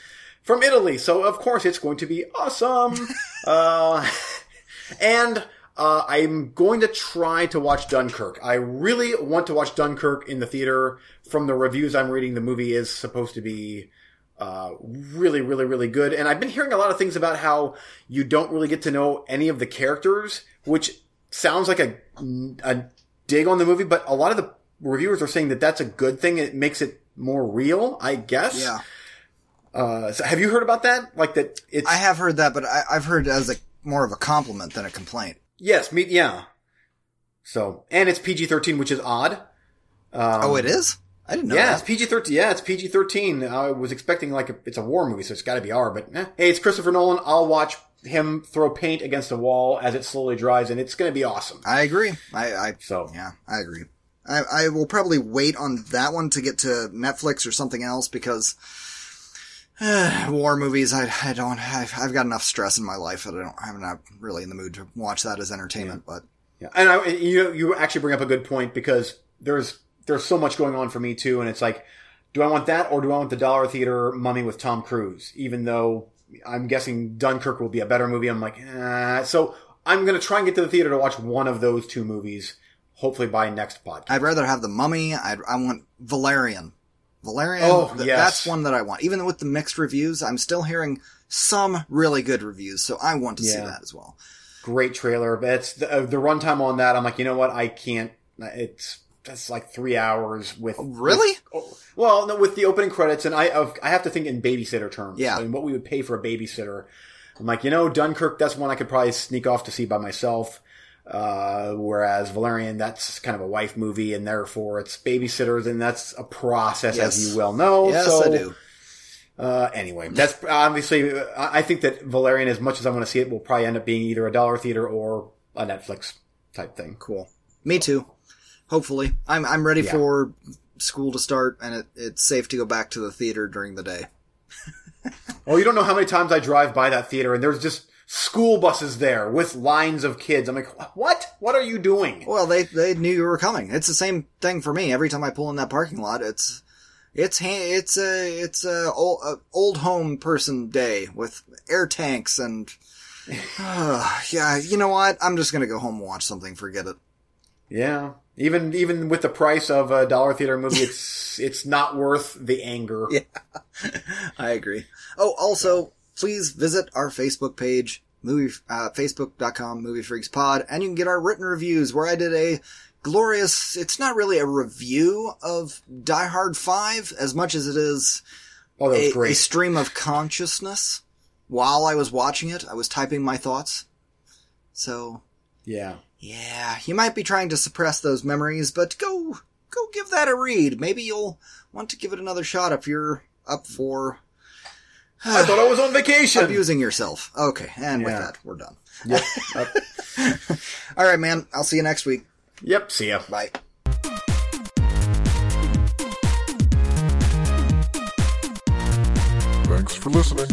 From Italy. So, of course, it's going to be awesome. uh, and uh, I'm going to try to watch Dunkirk. I really want to watch Dunkirk in the theater. From the reviews I'm reading, the movie is supposed to be uh, really, really, really good. And I've been hearing a lot of things about how you don't really get to know any of the characters, which sounds like a, a dig on the movie, but a lot of the reviewers are saying that that's a good thing. It makes it more real, I guess. Yeah, Uh, so have you heard about that? Like that it's, I have heard that, but I, I've heard it as a more of a compliment than a complaint. Yes, me, yeah. So, and it's PG-13, which is odd. Um, oh, it is. I didn't know Yeah, it's. PG thirteen. Yeah, it's PG thirteen. I was expecting like a, it's a war movie, so it's got to be R. But eh. hey, it's Christopher Nolan. I'll watch him throw paint against a wall as it slowly dries, and it's going to be awesome. I agree. I, I So yeah, I agree. I, I will probably wait on that one to get to Netflix or something else because war movies. I, I don't. I've, I've got enough stress in my life that I don't. I'm not really in the mood to watch that as entertainment. But yeah, and I, you you actually bring up a good point because there's there's so much going on for me too, and it's like, do I want that or do I want the dollar theater Mummy with Tom Cruise? Even though I'm guessing Dunkirk will be a better movie, I'm like, eh. so I'm going to try and get to the theater to watch one of those two movies. Hopefully by next podcast. I'd rather have the Mummy. I'd, I want Valerian. Valerian. Oh, th- yes. that's one that I want. Even with the mixed reviews, I'm still hearing some really good reviews, so I want to see that as well. great trailer. But it's the, uh, the runtime on that. I'm like, you know what? I can't. It's that's like three hours with Really? with- well, no, with the opening credits, and I I have to think in babysitter terms. Yeah. and what we would pay for a babysitter. I'm like, you know, Dunkirk. That's one I could probably sneak off to see by myself. Uh, whereas Valerian, that's kind of a wife movie, and therefore it's babysitters, and that's a process, Yes. as you well know. yes, so, I do. uh, anyway, that's obviously. I think that Valerian, as much as I want to see it, will probably end up being either a dollar theater or a Netflix type thing. Cool. Me too. Hopefully, I'm I'm ready Yeah. for school to start, and it, it's safe to go back to the theater during the day. Oh, you don't know how many times I drive by that theater, and there's just school buses there with lines of kids. I'm like, what? What are you doing? Well, they they knew you were coming. It's the same thing for me. Every time I pull in that parking lot, it's it's it's a it's a old, a old home person day with air tanks and uh, yeah. You know what? I'm just gonna go home and watch something. Forget it. Yeah, even even with the price of a dollar theater movie, it's it's not worth the anger. Yeah. I agree. Oh, also, please visit our Facebook page, movie, uh, facebook.com movie freaks pod, and you can get our written reviews where I did a glorious, it's not really a review of Die Hard 5 as much as it is Oh, a, a stream of consciousness. While I was watching it, I was typing my thoughts. So, yeah. yeah, you might be trying to suppress those memories, but go, go give that a read. Maybe you'll want to give it another shot if you're up for I thought I was on vacation. abusing yourself. Okay, and with Yeah. that, we're done. Yep. Uh, All right, man. I'll see you next week. yep. See ya. Bye. Thanks for listening.